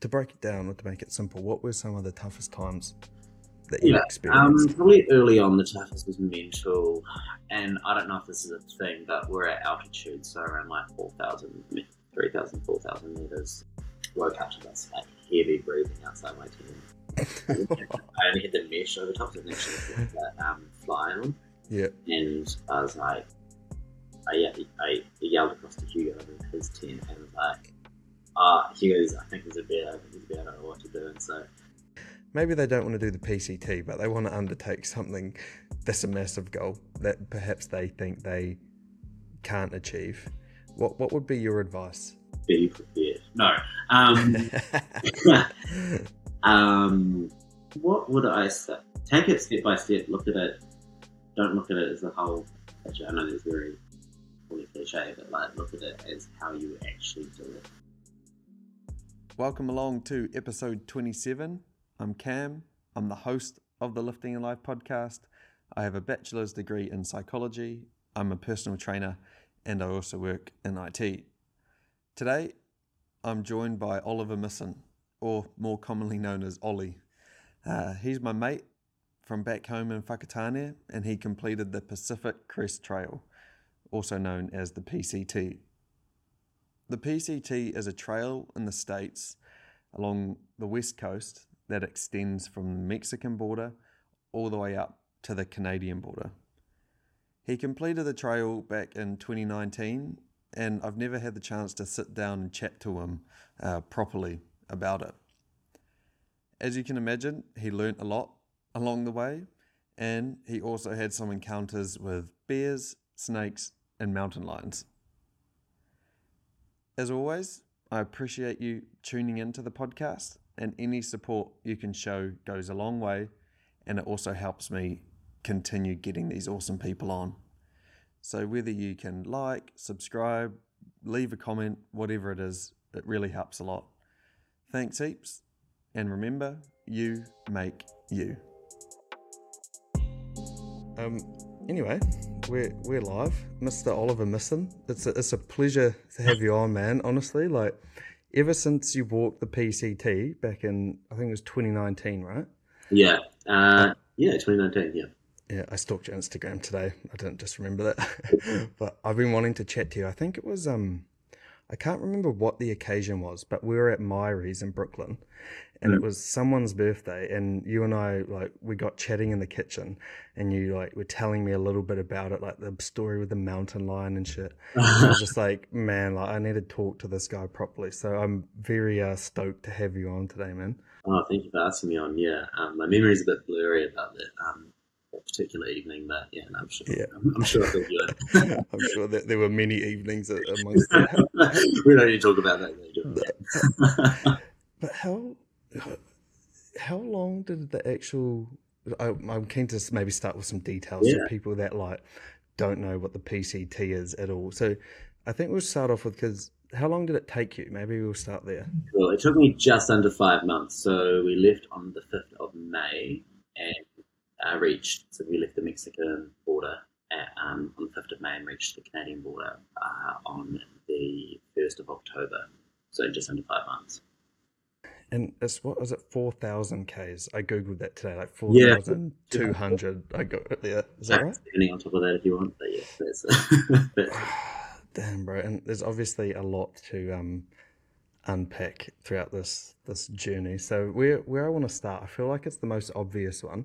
to break it down or to make it simple, what were some of the toughest times that you Yeah, um, experienced? probably early on the toughest was mental, and I don't know if this is a thing, but we're at altitude, so around like 4,000, 3,000, 4,000 meters. Woke up to this like heavy breathing outside my tent. I only had the mesh over top, so I actually that um, fly on, yeah. and I was like, I, ye- I yelled across to Hugo in his tent and was like, ah, Hugo's, I think he's a bear, he's a bear, I don't know what to do, and so Maybe they don't want to do the PCT, but they want to undertake something that's a massive goal that perhaps they think they can't achieve. What what would be your advice? be prepared. No. Um, um, what would I say? Take it step by step. Look at it. Don't look at it as a whole picture. I know that's very cliche, but like look at it as how you actually do it. Welcome along to episode 27. I'm Cam. I'm the host of the Lifting in Life podcast. I have a bachelor's degree in psychology. I'm a personal trainer and I also work in IT. Today, I'm joined by Oliver Missen, or more commonly known as Ollie. Uh, he's my mate from back home in Whakatane and he completed the Pacific Crest Trail, also known as the PCT. The PCT is a trail in the States along the west coast that extends from the Mexican border all the way up to the Canadian border. He completed the trail back in 2019, and I've never had the chance to sit down and chat to him uh, properly about it. As you can imagine, he learnt a lot along the way, and he also had some encounters with bears, snakes, and mountain lions. As always, I appreciate you tuning into the podcast, and any support you can show goes a long way, and it also helps me continue getting these awesome people on. So, whether you can like, subscribe, leave a comment, whatever it is, it really helps a lot. Thanks heaps, and remember, you make you. Um, anyway, we're we're live, Mr. Oliver Missen. It's a, it's a pleasure to have you on, man. Honestly, like ever since you walked the PCT back in I think it was 2019, right? Yeah. Uh, yeah. 2019. Yeah. Yeah, I stalked your Instagram today. I didn't just remember that, but I've been wanting to chat to you. I think it was um, I can't remember what the occasion was, but we were at Myries in Brooklyn, and it was someone's birthday, and you and I like we got chatting in the kitchen, and you like were telling me a little bit about it, like the story with the mountain lion and shit. And I was just like, man, like I need to talk to this guy properly. So I'm very uh, stoked to have you on today, man. Oh, thank you for asking me on. Yeah. Um, my memory's a bit blurry about that. Um, that particular evening, but yeah, no, I'm sure. Yeah. I'm, I'm sure I feel good. I'm sure that there were many evenings amongst that. we don't need to talk about that. we don't need to talk about that. But how how long did the actual? I, I'm keen to maybe start with some details Yeah. for people that like don't know what the PCT is at all. So I think we'll start off with because how long did it take you? Maybe we'll start there. Well, it took me just under five months. So we left on the 5th of May and uh, reached, so we left the Mexican border at, um, on the 5th of May and reached the Canadian border uh, on the 1st of October. So just under five months. And it's what was it? Four thousand k's. I googled that today. Like 4,200. Yeah. thousand two hundred. I got it there. Is that right? Depending on top of that if you want. But yeah, that's, that's Damn, bro. And there's obviously a lot to um, unpack throughout this this journey. So where where I want to start, I feel like it's the most obvious one.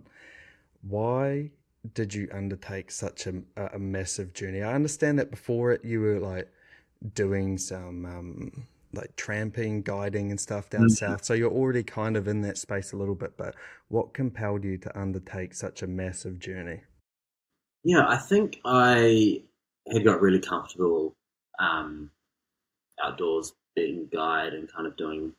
Why did you undertake such a, a massive journey? I understand that before it, you were like doing some um, like tramping, guiding, and stuff down Mhm. south. So you're already kind of in that space a little bit. But what compelled you to undertake such a massive journey? Yeah, I think I had got really comfortable um, outdoors, being a guide and kind of doing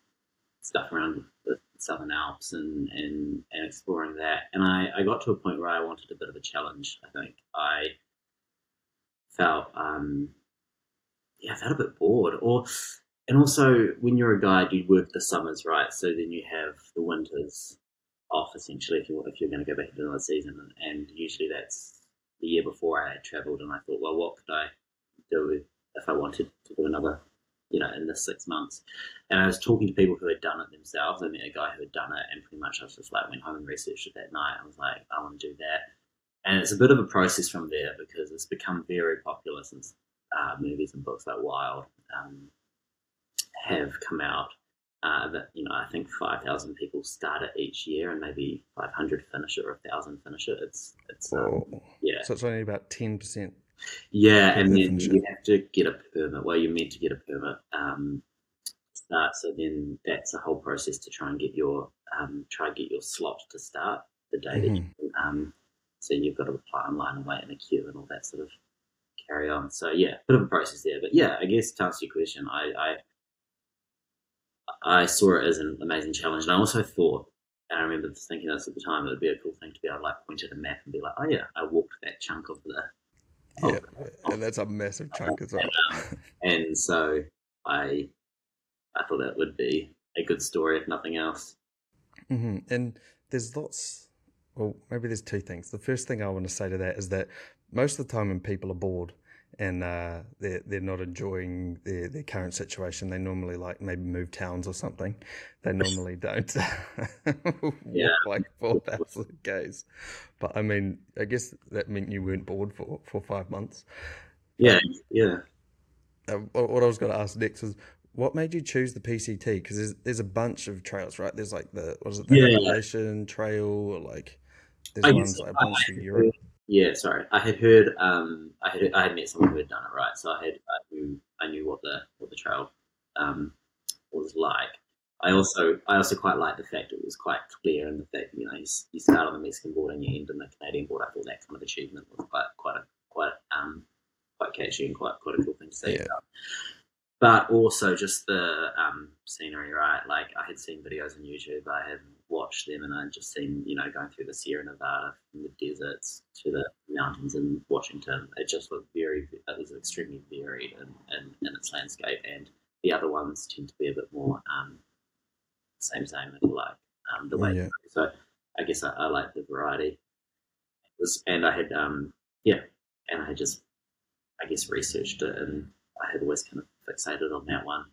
stuff around the Southern Alps and, and, and exploring that. And I, I got to a point where I wanted a bit of a challenge. I think I felt, um, yeah, I felt a bit bored. Or and also when you're a guide, you work the summers, right? So then you have the winters off essentially if you if you're going to go back into another season, and, usually that's the year before I had travelled, and I thought, well, what could I do if I wanted to do another you know, in the six months. And I was talking to people who had done it themselves. I met a guy who had done it, and pretty much I was just like, went home and researched it that night. I was like, I want to do that. And it's a bit of a process from there because it's become very popular since uh, movies and books like Wild um, have come out. Uh, that you know, I think five thousand people start it each year, and maybe five hundred finish it or a thousand finish it. It's it's um, yeah. So it's only about ten percent yeah, and then you have to get a permit. Well, you're meant to get a permit. Um, start. So then that's a whole process to try and get your um, try and get your slot to start the day mm-hmm. that you. Um, so you've got to apply online and wait in a queue and all that sort of carry on. So yeah, bit of a process there. But yeah, I guess to answer your question, I I, I saw it as an amazing challenge, and I also thought. And I remember thinking this at the time, it would be a cool thing to be able to like point at a map and be like, oh yeah, I walked that chunk of the yeah, and that's a massive chunk as well. And, and so I, I thought that would be a good story, if nothing else. Mm-hmm. And there's lots. Well, maybe there's two things. The first thing I want to say to that is that most of the time when people are bored, and uh, they're they're not enjoying their, their current situation. They normally like maybe move towns or something. They normally don't walk yeah. like four thousand k's. But I mean, I guess that meant you weren't bored for for five months. Yeah, yeah. Uh, what I was going to ask next was, what made you choose the PCT? Because there's there's a bunch of trails, right? There's like the what is it, the yeah. Trail, or like there's I ones like a bunch for Europe. Yeah, sorry. I had heard. Um, I had I had met someone who had done it right, so I had I knew I knew what the what the trail um, was like. I also I also quite liked the fact it was quite clear and the fact you know you, you start on the Mexican border and you end on the Canadian border. I thought that kind of achievement was quite quite a quite um quite catchy and quite quite a cool thing to see. Yeah but also just the um, scenery, right? Like I had seen videos on YouTube, I had watched them, and I'd just seen, you know, going through the Sierra Nevada from the deserts to the mountains in Washington. It just was very, it was extremely varied in, in, in its landscape, and the other ones tend to be a bit more um, same, same, if you like, um, the way. Yeah. So I guess I, I like the variety. Was, and I had, um, yeah, and I had just, I guess, researched it, and I had always kind of fixated on that one.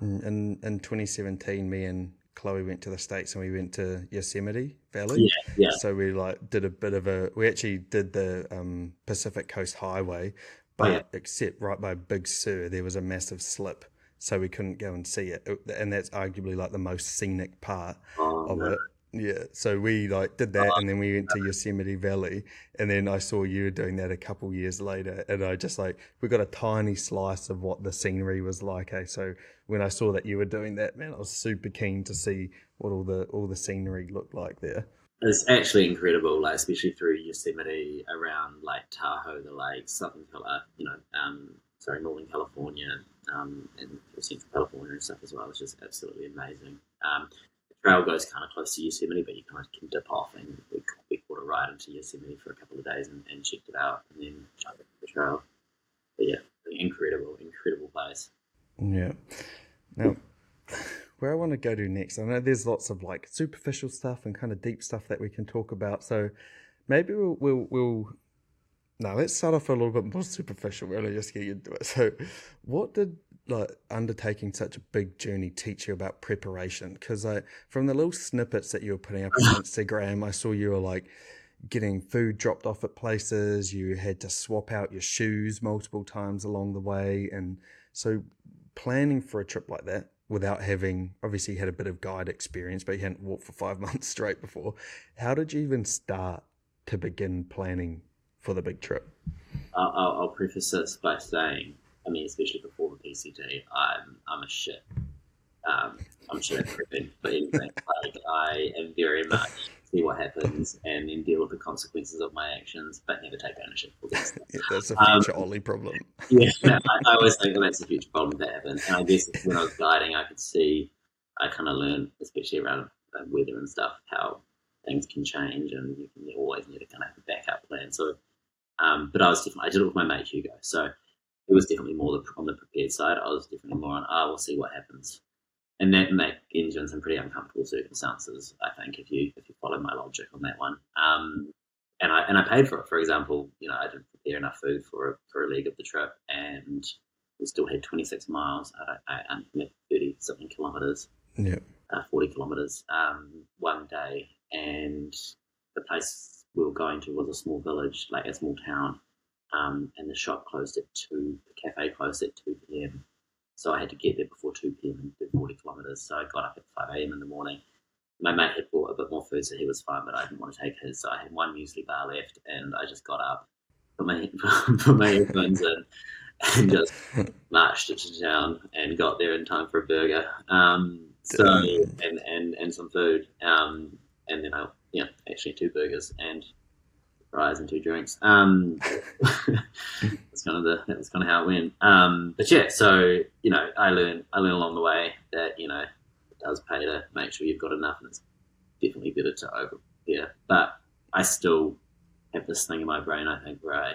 In in 2017, me and Chloe went to the states and we went to Yosemite Valley. Yeah, yeah. So we like did a bit of a. We actually did the um, Pacific Coast Highway, but oh, yeah. except right by Big Sur, there was a massive slip, so we couldn't go and see it. And that's arguably like the most scenic part oh, of no. it. Yeah, so we like did that, and then we went to Yosemite Valley, and then I saw you doing that a couple years later, and I just like we got a tiny slice of what the scenery was like. Eh? So when I saw that you were doing that, man, I was super keen to see what all the all the scenery looked like there. It's actually incredible, like especially through Yosemite, around like Tahoe, the lakes, Southern California, you know, um, sorry, Northern California, um, and Central California and stuff as well. It's just absolutely amazing. Um, trail goes kind of close to Yosemite, but you kind of can dip off and we, we caught a ride into Yosemite for a couple of days and, and checked it out and then jumped the trail. But yeah, incredible, incredible place. Yeah. Now, where I want to go to next, I know there's lots of like superficial stuff and kind of deep stuff that we can talk about. So maybe we'll, we'll, we'll now let's start off a little bit more superficial. Really, just get into it. So, what did like undertaking such a big journey teach you about preparation? Because I, from the little snippets that you were putting up on Instagram, I saw you were like getting food dropped off at places. You had to swap out your shoes multiple times along the way, and so planning for a trip like that without having obviously had a bit of guide experience, but you hadn't walked for five months straight before. How did you even start to begin planning for the big trip? I'll, I'll preface this by saying I mean, especially before I'm I'm a shit. Um, I'm shit at prepping for anything. like I am very much see what happens and then deal with the consequences of my actions, but never take ownership for this. Yeah, that's a future um, Ollie problem. yeah, I, I, always think that's a future problem that happens. And I guess when I was guiding, I could see, I kind of learned, especially around uh, weather and stuff, how things can change, and you can always need to kind of have a backup plan. So, um, but I was different. I did it with my mate Hugo, so it was definitely more on the prepared side. I was definitely more on, ah, oh, we'll see what happens. And that, that ends in some pretty uncomfortable circumstances, I think, if you if you follow my logic on that one. Um, and I and I paid for it. For example, you know, I didn't prepare enough food for a, for a leg of the trip, and we still had 26 miles, I, I, um, 30 something kilometers, Yeah. uh, 40 kilometers um, one day. And the place we were going to was a small village, like a small town. Um, and the shop closed at 2, the cafe closed at 2 p.m. So I had to get there before 2 p.m. and do 40 kilometers. So I got up at 5 a.m. in the morning. My mate had bought a bit more food, so he was fine, but I didn't want to take his. So I had one muesli bar left, and I just got up, put my, put my headphones in, and just marched into town and got there in time for a burger. Um, so and, and and some food. Um, and then I yeah actually two burgers and fries and two drinks. Um, that's kind of the that was kind of how it went. Um, but yeah, so you know I learned I learned along the way that you know it does pay to make sure you've got enough, and it's definitely better to over yeah. But I still have this thing in my brain. I think where I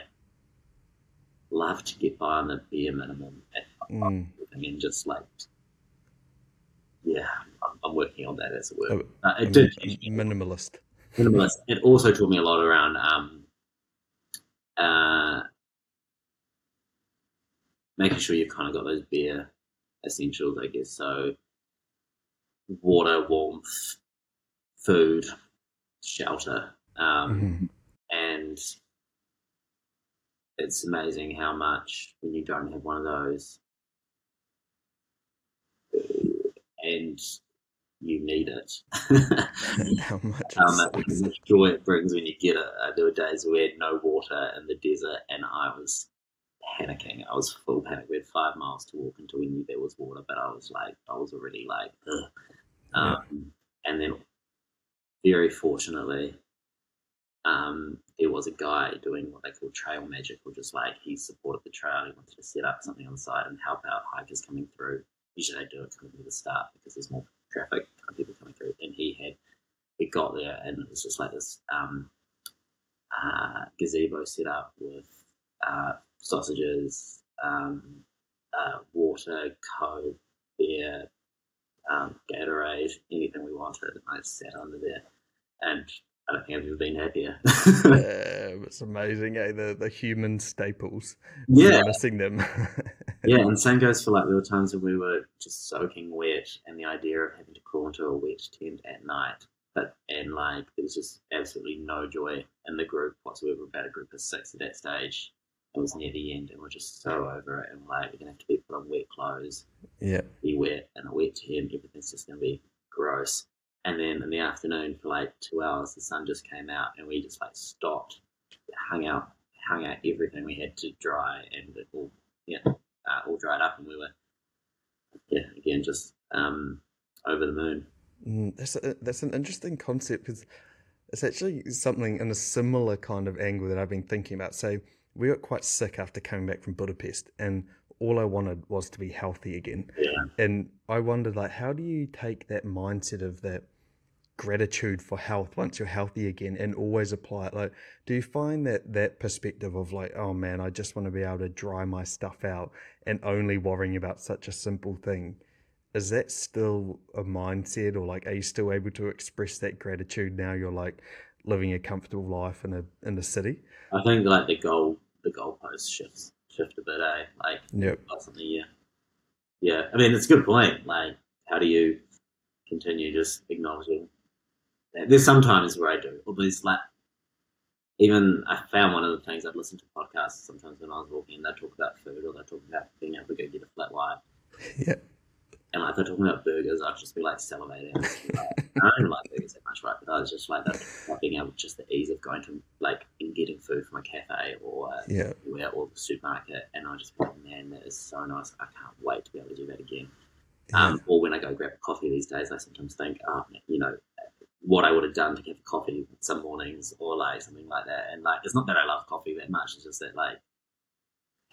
love to get by on the bare minimum Mm. and just like yeah, I'm, I'm working on that as a word. A- Uh, it did mi- minimalist. Minimalist. It also taught me a lot around um, uh, making sure you've kind of got those bare essentials, I guess. So water, warmth, food, shelter, um, Mhm. and it's amazing how much when you don't have one of those and you need it. How much? um, how much joy it brings when you get it. Uh, there were days where we had no water in the desert, and I was panicking. I was full panic. We had five miles to walk until we knew there was water, but I was like, I was already like, Ugh. Yeah. Um, and then, very fortunately, um, there was a guy doing what they call trail magic, or just like he supported the trail. He wanted to set up something on the side and help out hikers coming through. Usually, they do it kind of near the start because there's more traffic, of people coming through. And he had, we got there, and it was just like this um, uh, gazebo set up with uh, sausages, um, uh, water, coke, beer, um, Gatorade, anything we wanted. And I sat under there, and I don't think I've ever been happier. Yeah, it's amazing, eh? The the human staples. yeah, Noticing them. yeah, and same goes for like there were times when we were just soaking wet, and the idea of having to crawl into a wet tent at night, but and like there was just absolutely no joy in the group whatsoever. About a group of six at that stage. It was near the end, and we're just so over it, and like we're gonna have to be put on wet clothes, yeah. be wet, and a wet tent. Everything's just gonna be gross. And then in the afternoon, for like two hours, the sun just came out, and we just like stopped, hung out, hung out everything we had to dry, and it all yeah, uh, all dried up, and we were yeah again just um, over the moon. Mm, that's a, that's an interesting concept because it's actually something in a similar kind of angle that I've been thinking about. So we got quite sick after coming back from Budapest, and all I wanted was to be healthy again. Yeah. And I wondered, like, how do you take that mindset of that gratitude for health once you're healthy again, and always apply it? Like, do you find that that perspective of like, oh man, I just want to be able to dry my stuff out, and only worrying about such a simple thing? is that still a mindset or like are you still able to express that gratitude now you're like living a comfortable life in a in the city I think like the goal the goalpost shifts shift a bit, eh? Like yep constantly, yeah, yeah. I mean, it's a good point. Like, how do you continue just acknowledging? There's sometimes where I do, or there's like, even I found one of the things I'd listen to podcasts sometimes when I was walking, and they talk about food or they talk about being able to go get a flat white. yeah And like, if they're talking about burgers, I'd just be like salivating. I'd just be like, I don't like burgers that much, right? But I was just like, that, like being able just the ease of going to like and getting food from a cafe or uh, yeah anywhere or the supermarket, and I just be like, man, that is so nice. I can't wait to be able to do that again. Um, or when I go grab a coffee these days, I sometimes think, oh, you know, what I would have done to get a coffee some mornings or like something like that. And like, it's not that I love coffee that much. It's just that like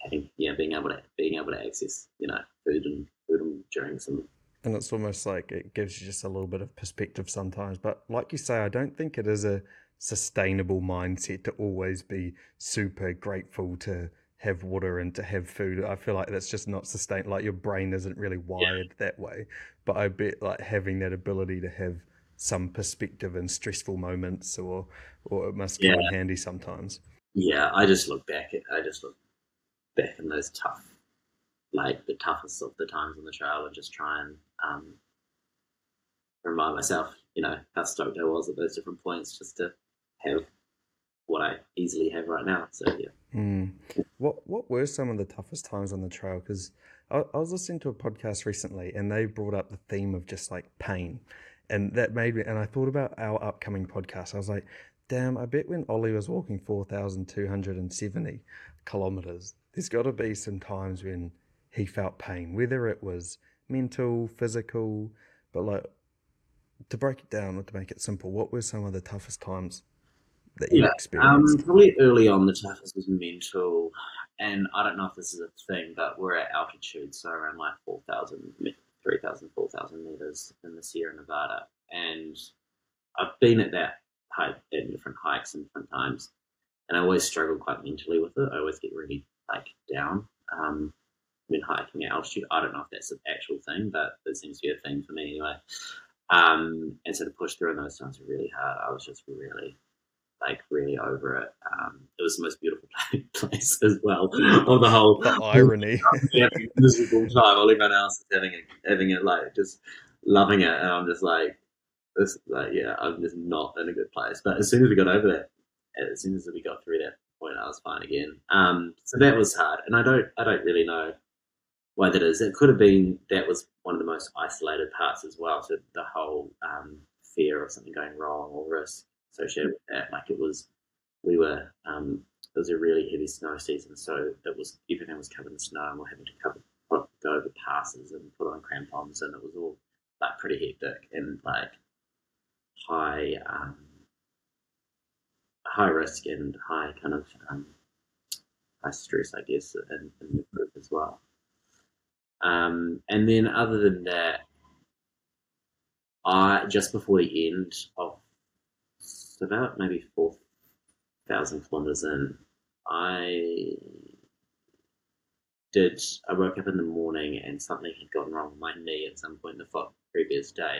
having, yeah, being able to being able to access, you know, food and food and drinks and and it's almost like it gives you just a little bit of perspective sometimes but like you say i don't think it is a sustainable mindset to always be super grateful to have water and to have food i feel like that's just not sustain like your brain isn't really wired that way but i bet like having that ability to have some perspective in stressful moments or or it must come in handy sometimes yeah, I just look back at I just look back in those tough like the toughest of the times on the trail and just try and um, remind myself, you know, how stoked I was at those different points just to have what I easily have right now. So yeah. Mm. What What were some of the toughest times on the trail? Because I, I, was listening to a podcast recently, and they brought up the theme of just like pain, and that made me. And I thought about our upcoming podcast. I was like, damn, I bet when Ollie was walking four thousand two hundred and seventy kilometers, there's got to be some times when he felt pain, whether it was mental, physical, but like to break it down or to make it simple, what were some of the toughest times that you yeah, experienced? Um, probably early on, the toughest was mental. And I don't know if this is a thing, but we're at altitude, so around like 4,000, 3,000, 4,000 meters in the Sierra Nevada. And I've been at that height in different hikes and different times. And I always struggle quite mentally with it. I always get really like down um, when hiking at altitude. I don't know if that's an actual thing, but it seems to be a thing for me anyway. Um, and so to push through in those times were really hard. I was just really, like, really over it. Um, it was the most beautiful place as well. On the whole, the irony, miserable time. All everyone else is having it, having it, like, just loving it, and I'm just like, this, like, yeah, I'm just not in a good place. But as soon as we got over that, as soon as we got through that point, I was fine again. Um, so that was hard, and I don't, I don't really know why that is. It could have been that was one of the most isolated parts as well. So the whole um, fear of something going wrong or risk associated with that. Like it was, we were, um, it was a really heavy snow season, so it was everything was covered in snow, and we're having to cover go over passes and put on crampons, and it was all like pretty hectic and like high um, high risk and high kind of um, high stress, I guess, in, in the group as well. Um, and then other than that, I just before the end of about maybe four thousand kilometers in, I did. I woke up in the morning and something had gone wrong with my knee at some point in the previous day,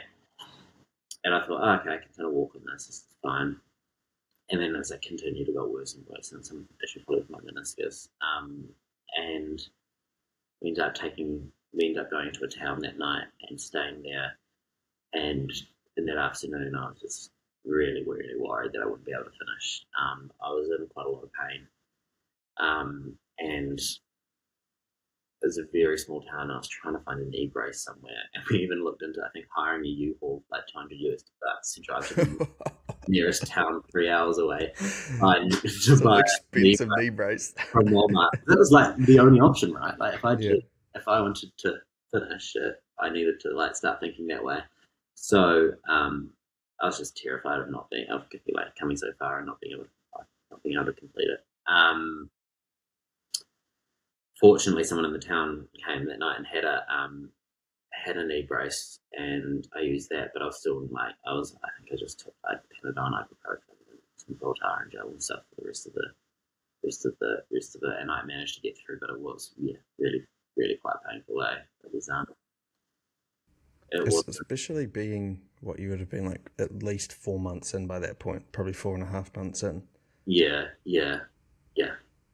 and I thought, oh, okay, I can kind of walk on this. it's fine. And then as I continued, it got worse and worse, and some issue probably with my meniscus. Um, and we ended up taking we ended up going to a town that night and staying there. And in that afternoon, I was just really, really worried that I wouldn't be able to finish. Um, I was in quite a lot of pain. Um, and it was a very small town. I was trying to find a knee brace somewhere, and we even looked into I think hiring a U-Haul like 200 US bucks to drive to the nearest town three hours away. To buy expensive knee brace from Walmart. That was like the only option, right? Like if I did, yeah if I wanted to finish it, I needed to like start thinking that way. So um, I was just terrified of not being of like coming so far and not being able to, not being able to complete it. Um, fortunately, someone in the town came that night and had a um, had a knee brace, and I used that. But I was still like I was. I think I just took like Panadol, ibuprofen, and some Voltaren and gel and stuff for the rest of the rest of the rest of it, and I managed to get through. But it was yeah really really quite painful, eh? It was um, it was especially being what you would have been like at least four months in by that point, probably four and a half months in. Yeah, yeah, yeah.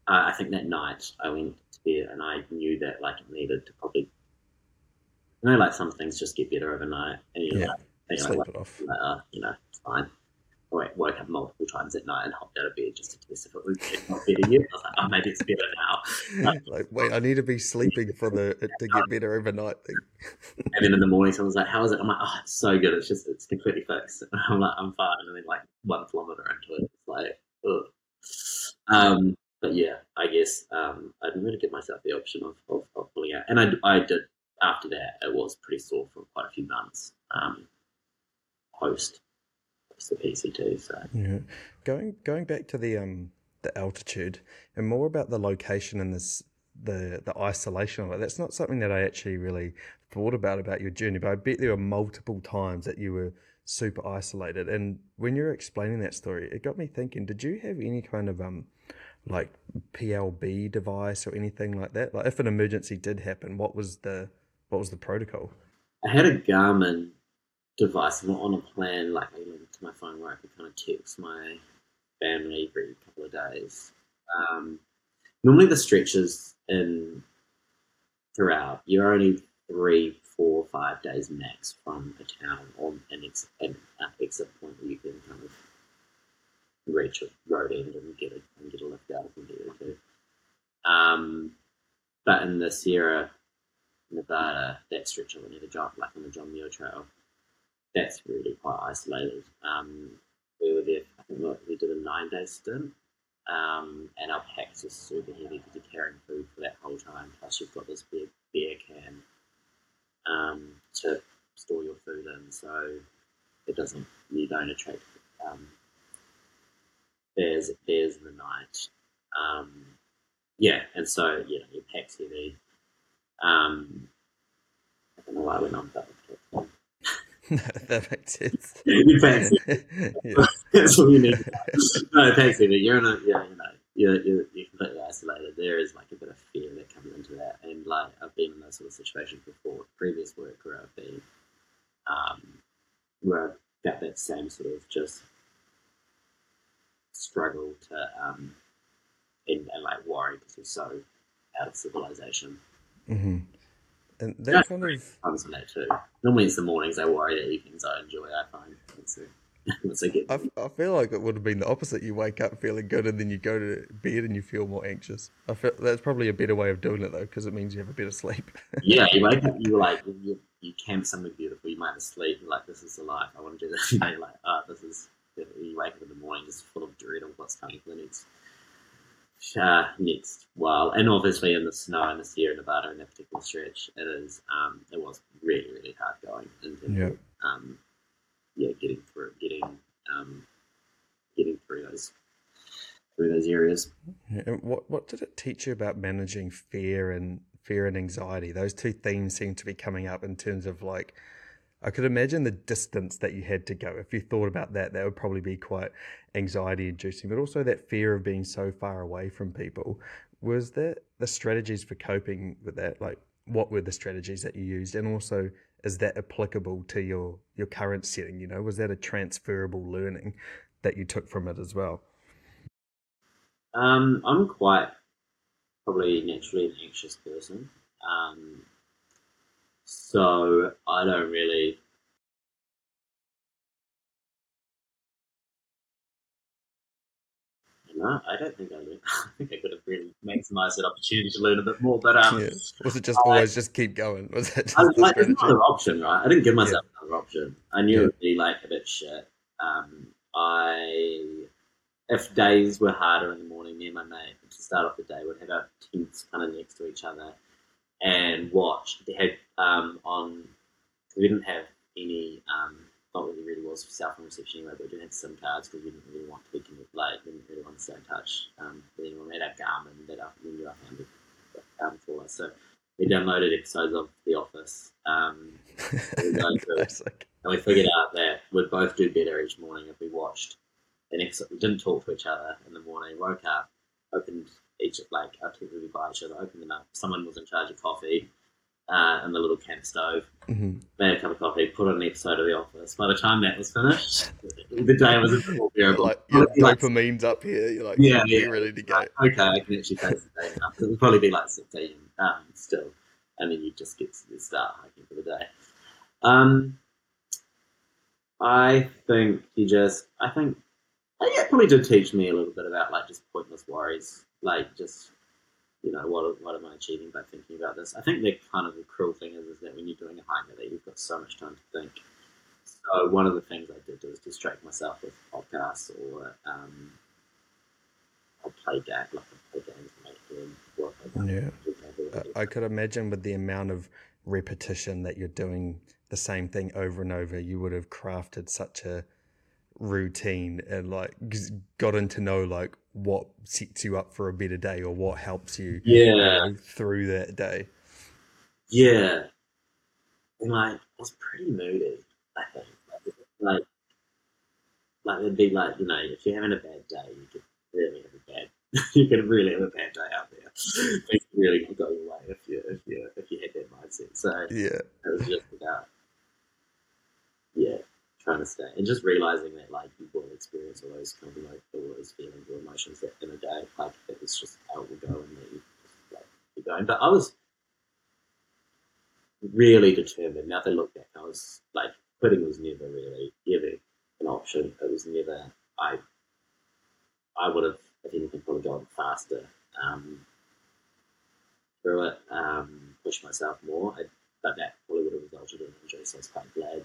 Uh, I think that night I went to bed and I knew that like it needed to probably, you know, like some things just get better overnight, and you yeah, like, sleep like, it off. Uh, you know, it's fine woke up multiple times at night and hopped out of bed just to test if it was not better yet. I was like, oh, maybe it's better now. like, wait, I need to be sleeping for the to get better overnight thing. and then in the morning, someone's like, how is it? I'm like, oh, it's so good. It's just, it's completely fixed. And I'm like, I'm fine. And then like one kilometer into it, it's like, ugh. Um, but yeah, I guess um, I didn't really give myself the option of, of, of pulling out. And I, I did, after that, it was pretty sore for quite a few months um, post the PCT. So yeah, going going back to the um the altitude and more about the location and this the the isolation of it. That's not something that I actually really thought about about your journey, but I bet there were multiple times that you were super isolated. And when you're explaining that story, it got me thinking: Did you have any kind of um like PLB device or anything like that? Like if an emergency did happen, what was the what was the protocol? I had a Garmin device. I'm on a plan, like I to my phone where I could kind of text my family every couple of days. Um, normally, the stretches in throughout. You're only three, four, five days max from a town or an, ex- an exit point where you can kind of reach a road end and get a and get a lift out if you need to. Um, but in the Sierra Nevada, that stretch of the John, like on the John Muir Trail, that's really quite isolated. Um, we were there, I think we did a nine day stint, um, and our packs are super heavy because you're carrying food for that whole time. Plus, you've got this big bear can um, to store your food in, so it doesn't you don't attract um, bears bears in the night. Um, yeah, and so you know your pack's heavy. Um, I don't know why I went on that. that makes sense. your pack's yeah. That's what you need. no, pack's heavy. You're in a yeah, you know. You're, you're, you're completely isolated. There is like a bit of fear that comes into that, and like I've been in those sort of situations before, previous work where I've been, um, where I've got that same sort of just struggle to um, and, and like worry because we're so out of civilization. Mm-hmm. And that Yeah. kind of Comes from that too. Normally it's the mornings I worry, the evenings I enjoy. I find once I, once I get I, I feel like it would have been the opposite. You wake up feeling good, and then you go to bed and you feel more anxious. I feel that's probably a better way of doing it though, because it means you have a better sleep. yeah, you wake up, you like you, you camp somewhere beautiful. You might have sleep. You're like this is the life. I want to do this. And you're like, oh, this is. You wake up in the morning just full of dread of what's coming for the next uh, next while. And obviously in the snow in the Sierra Nevada in that particular stretch, it is um, it was really really hard going. and Yeah. um, yeah, getting through, getting um, getting through those through those areas. Yeah, And what what did it teach you about managing fear and fear and anxiety? Those two themes seem to be coming up in terms of like I could imagine the distance that you had to go. If you thought about that, that would probably be quite anxiety inducing, but also that fear of being so far away from people. Was that the strategies for coping with that? Like what were the strategies that you used? And also is that applicable to your your current setting? You know, was that a transferable learning that you took from it as well? Um, I'm quite probably naturally an anxious person. Um, so I don't really. No, I don't think I learned. I think I could have really maximised that opportunity to learn a bit more. But um, Yeah. Was it just I- always just keep going? Was it just I, the like, there's another option, right? I didn't give myself another option. I knew Yeah. it would be like a bit shit. Um, I, if days were harder in the morning, me and my mate to start off the day would have our tents kind of next to each other and watch. They had um, on. We didn't have any. Um, not really, really was cell phone reception anyway, but we did have SIM cards because we didn't really want to be connected. Like, we didn't really want to stay in touch um, with anyone. We had our Garmin that our, we knew our family um, for us. So we downloaded episodes of The Office. Um, we and we figured out that we'd both do better each morning if we watched an episode. We didn't talk to each other in the morning. Woke up, opened each like our two be by each other, opened them up. Someone was in charge of coffee uh, in the little camp stove. hmm Made a cup of coffee, put on an episode of The Office. By the time that was finished, the day was a bit more bearable. Like your like, dopamine's up here. You're like, Yeah, yeah, yeah. ready to go. okay, I can actually face the day now. It would probably be like 6 a.m. Um, still. And then you just get to start hiking for the day. Um, I think you just, I think, I think it probably did teach me a little bit about like just pointless worries. Like just, you know, what, what am I achieving by thinking about this? I think the kind of the cruel thing is, is that when you're doing a hike that, you've got so much time to think. So one of the things I did was distract myself with podcasts or um, I'll play games, like I'll play games and make them work. Yeah. I- could imagine with the amount of repetition that you're doing the same thing over and over, you would have crafted such a routine and like gotten to know like what sets you up for a better day or what helps you Yeah, through that day. yeah. And like, I was pretty moody. I think, like, like it'd be like you know, if you're having a bad day, you could really have a bad, you could really have a bad day out there. it's really not go your way if you if you if you had that mindset. So Yeah. it was just about trying to stay and just realizing that like you will experience all those kind of like all those feelings or emotions that in a day, like it's just how it will go and that you just like keep going. But I was really determined. Now they look back, I was like quitting was never really ever an option. It was never I. I would have, if anything, probably gone faster um, through it, um, pushed myself more. I, but that probably would have resulted in injury. So I was quite glad.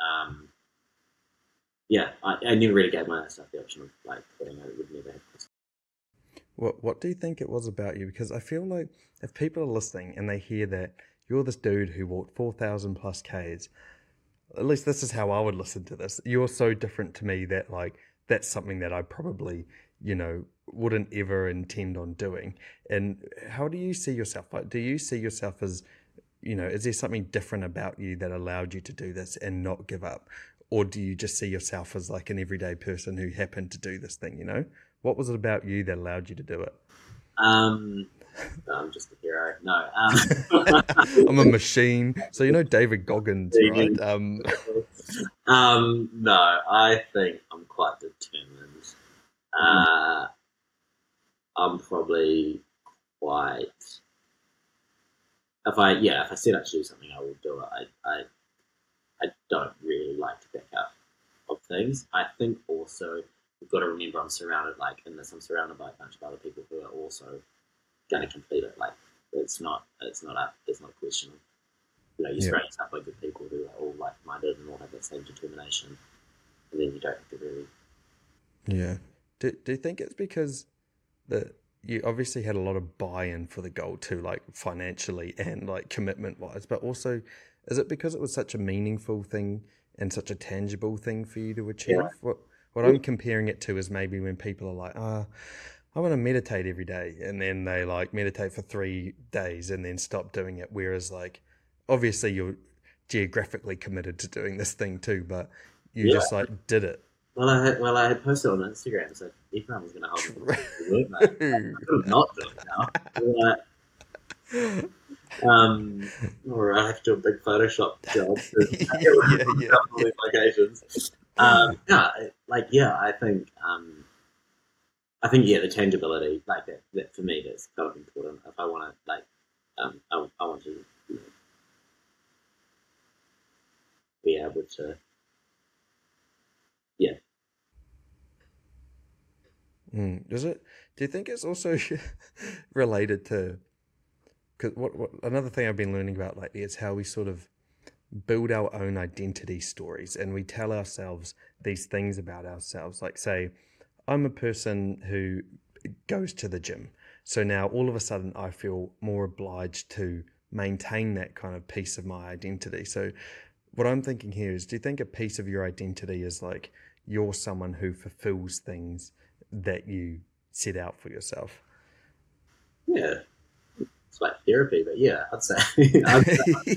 Um, yeah, I, I never really gave myself the option of like quitting. I would never have. What What do you think it was about you? Because I feel like if people are listening and they hear that you're this dude who walked four thousand plus k's, at least this is how I would listen to this. You're so different to me that like that's something that I probably you know wouldn't ever intend on doing. And how do you see yourself? Like, do you see yourself as you know, is there something different about you that allowed you to do this and not give up? Or do you just see yourself as like an everyday person who happened to do this thing, you know? What was it about you that allowed you to do it? Um, no, I'm just a hero. No, um, I'm a machine. So you know David Goggins, right? Um, um, no, I think I'm quite determined. Uh, I'm probably quite. If I yeah, if I set out to do something, I will do it. I I, I don't really like to back up of things. I think also we've got to remember I'm surrounded like in this. I'm surrounded by a bunch of other people who are also going to complete it. Like it's not it's not a it's not a question of you know you surround yeah. yourself by good people who are all like minded and all have that same determination, and then you don't have to really. Yeah. Do Do you think it's because that you obviously had a lot of buy-in for the goal too, like financially and like commitment wise, but also is it because it was such a meaningful thing and such a tangible thing for you to achieve? Yeah. What what I'm comparing it to is maybe when people are like, ah. Oh, I want to meditate every day, and then they like meditate for three days and then stop doing it. Whereas, like, obviously, you're geographically committed to doing this thing too, but you yeah. just like did it. Well, I had, well, I had posted on Instagram, so everyone was going to hold it. I could not do it now. um, or I have to do a big Photoshop job yeah, yeah, yeah. locations. Um, no, like yeah, I think um, I think yeah, the tangibility like that, that for me that's kind of important. If I want to like, um, I, I want to you know, be able to, yeah. Mm, does it? Do you think it's also related to? Because what, what another thing I've been learning about lately is how we sort of build our own identity stories and we tell ourselves these things about ourselves. Like, say, I'm a person who goes to the gym. So now all of a sudden I feel more obliged to maintain that kind of piece of my identity. So what I'm thinking here is do you think a piece of your identity is like you're someone who fulfills things that you set out for yourself? Yeah. It's like therapy, but yeah, I'd say, I'd say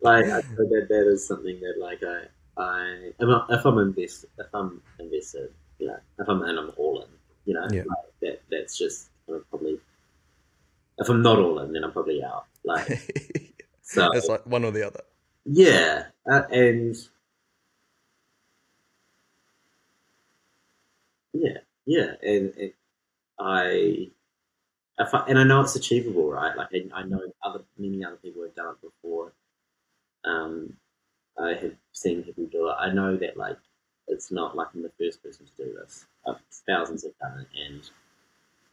like I that that is something that like I I if I'm invested if I'm invested you know, if I'm and I'm all in, you know, yeah. like that that's just probably if I'm not all in, then I'm probably out. Like so, it's like one or the other. Yeah, uh, and yeah, yeah, and, and I. I, and I know it's achievable, right? Like I, I know other many other people have done it before. Um, I have seen people do it. I know that like it's not like I'm the first person to do this. Uh, thousands have done it, and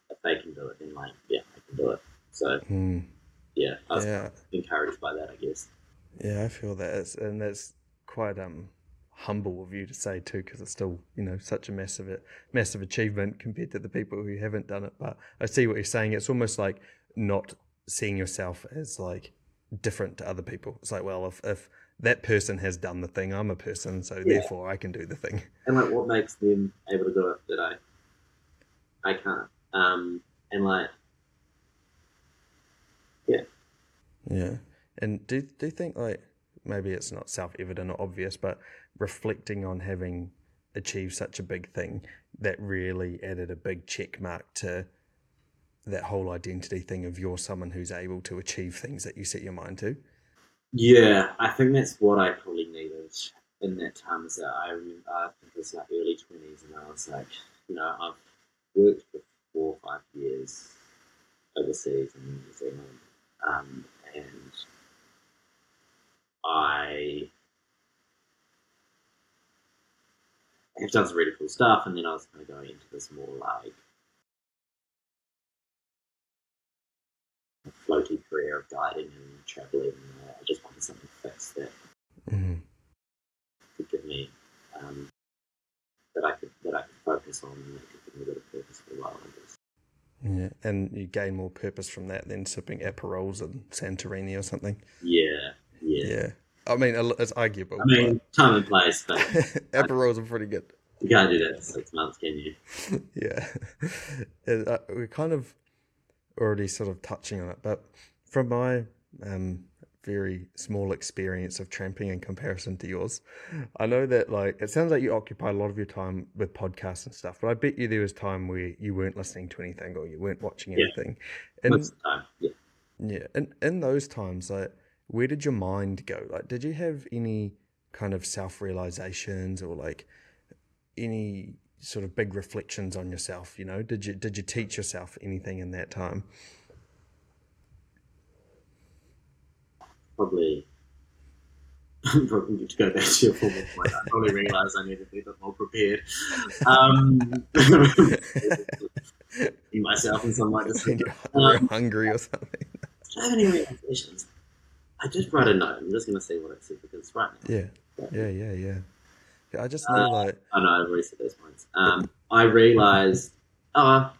if they can do it, then like yeah, I can do it. So mm. yeah, I was yeah. encouraged by that, I guess. Yeah, I feel that, it's, and that's quite um humble of you to say too, because it's still you know such a massive massive achievement compared to the people who haven't done it. But I see what you're saying. It's almost like not seeing yourself as like different to other people. It's like, well, if if that person has done the thing. I'm a person, so yeah. therefore I can do the thing. And like, what makes them able to do it that I, I can't? Um, and like, yeah, yeah. And do do you think like maybe it's not self evident or obvious, but reflecting on having achieved such a big thing that really added a big check mark to that whole identity thing of you're someone who's able to achieve things that you set your mind to. Yeah, I think that's what I probably needed in that time. Is that I remember, I think it was like early twenties, and I was like, you know, I've worked for four or five years overseas in New Zealand, um, and I have done some really cool stuff, and then I was kind of going into this more like floaty career of guiding and traveling. And I just wanted something fixed that Mm-hmm. could give me um, that I could that I could focus on and that could give me a bit of purpose for a while. I guess. Yeah, and you gain more purpose from that than sipping Aperols in Santorini or something. Yeah, yeah. Yeah, I mean it's arguable. I mean, time and place, but Aperols are pretty good. you can't do that six months, can you? yeah, And, uh, we're kind of already sort of touching on it, but from my um, very small experience of tramping in comparison to yours, I know that like it sounds like you occupy a lot of your time with podcasts and stuff, but I bet you there was time where you weren't listening to anything or you weren't watching Yeah. anything. And the time, yeah. yeah, and in those times, like, where did your mind go? Like, did you have any kind of self realizations or like any sort of big reflections on yourself? You know, did you did you teach yourself anything in that time? Probably. probably to go back to your former point, I probably realised I needed to be a bit more prepared. Um, myself in some When do you're hungry or something? I have any realizations? I just wrote a note. I'm just going to see what it said because right now. Yeah, yeah, yeah, yeah. Yeah, I just know like I know I've already said those points. Um, I realised. Oh,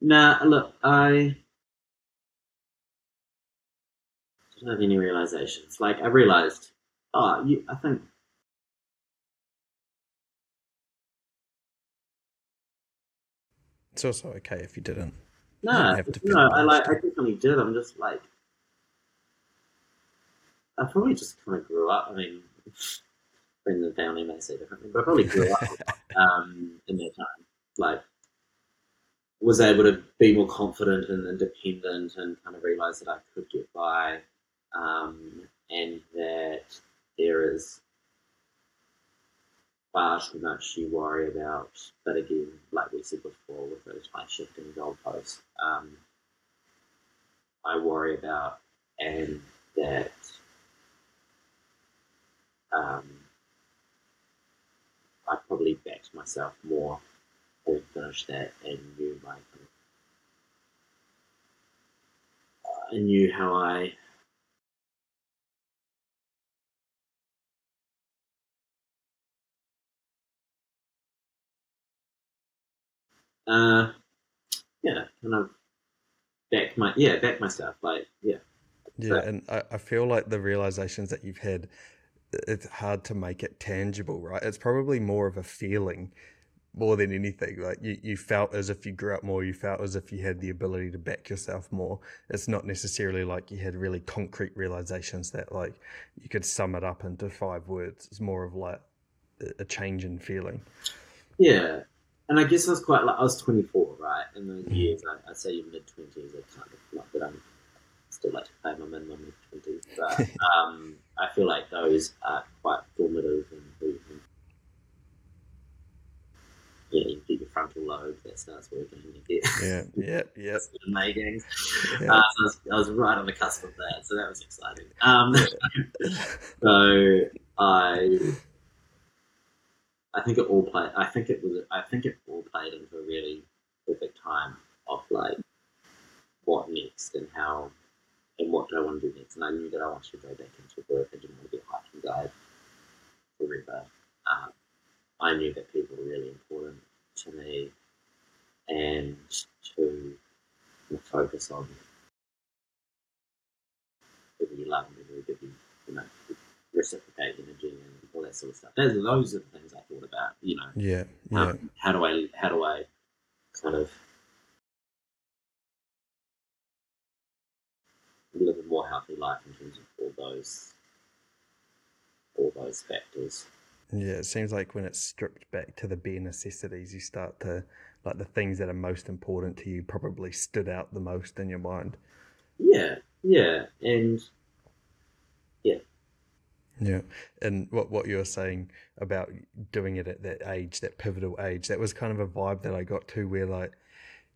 nah. Look, I don't have any realizations. Like I realised. Oh, you. I think. it's also okay if you didn't. No, to no. I like. I definitely did. I'm just like. I probably just kind of grew up. I mean, friends and family may say differently, but I probably grew up um, in that time. Like, was able to be more confident and independent, and kind of realize that I could get by, um, and that there is far too much you worry about. But again, like we said before, with those high shifting goalposts, um, I worry about, and that um, I probably backed myself more or finished that and knew my I knew how I uh yeah kind of back my yeah back myself like yeah. Yeah, and I, I feel like the realizations that you've had, it's hard to make it tangible, right? It's probably more of a feeling more than anything. Like you, you felt as if you grew up more, you felt as if you had the ability to back yourself more. It's not necessarily like you had really concrete realizations that like you could sum it up into five words. It's more of like a- change in feeling. Yeah, and I guess I was quite like I was 24, right? In those Mhm. years, I, I'd say mid 20s. I kind of not that I'm still like I'm play my mid mid 20s, but um, I feel like those are quite formative and, yeah, you get your frontal lobe that starts working. You get Yeah, yeah, yeah. May yeah. Uh, so I was, I was right on the cusp of that, so that was exciting. Um, so I, I think it all played. I think it was. I think it all played into a really perfect time of like what next and how and what do I want to do next. And I knew that I wanted to go back into work. I didn't want to be a hiking guide forever. Um, I knew that people were really important to me, and to focus on whether you love them, whether you, you know, reciprocate energy and all that sort of stuff. Those, those are the things I thought about. You know, Yeah, yeah. um, how do I how do I kind of live a more healthy life in terms of all those all those factors. Yeah, it seems like when it's stripped back to the bare necessities, you start to like the things that are most important to you probably stood out the most in your mind. Yeah, yeah, and Yeah, yeah. and what what you were saying about doing it at that age, that pivotal age, that was kind of a vibe that I got to, where like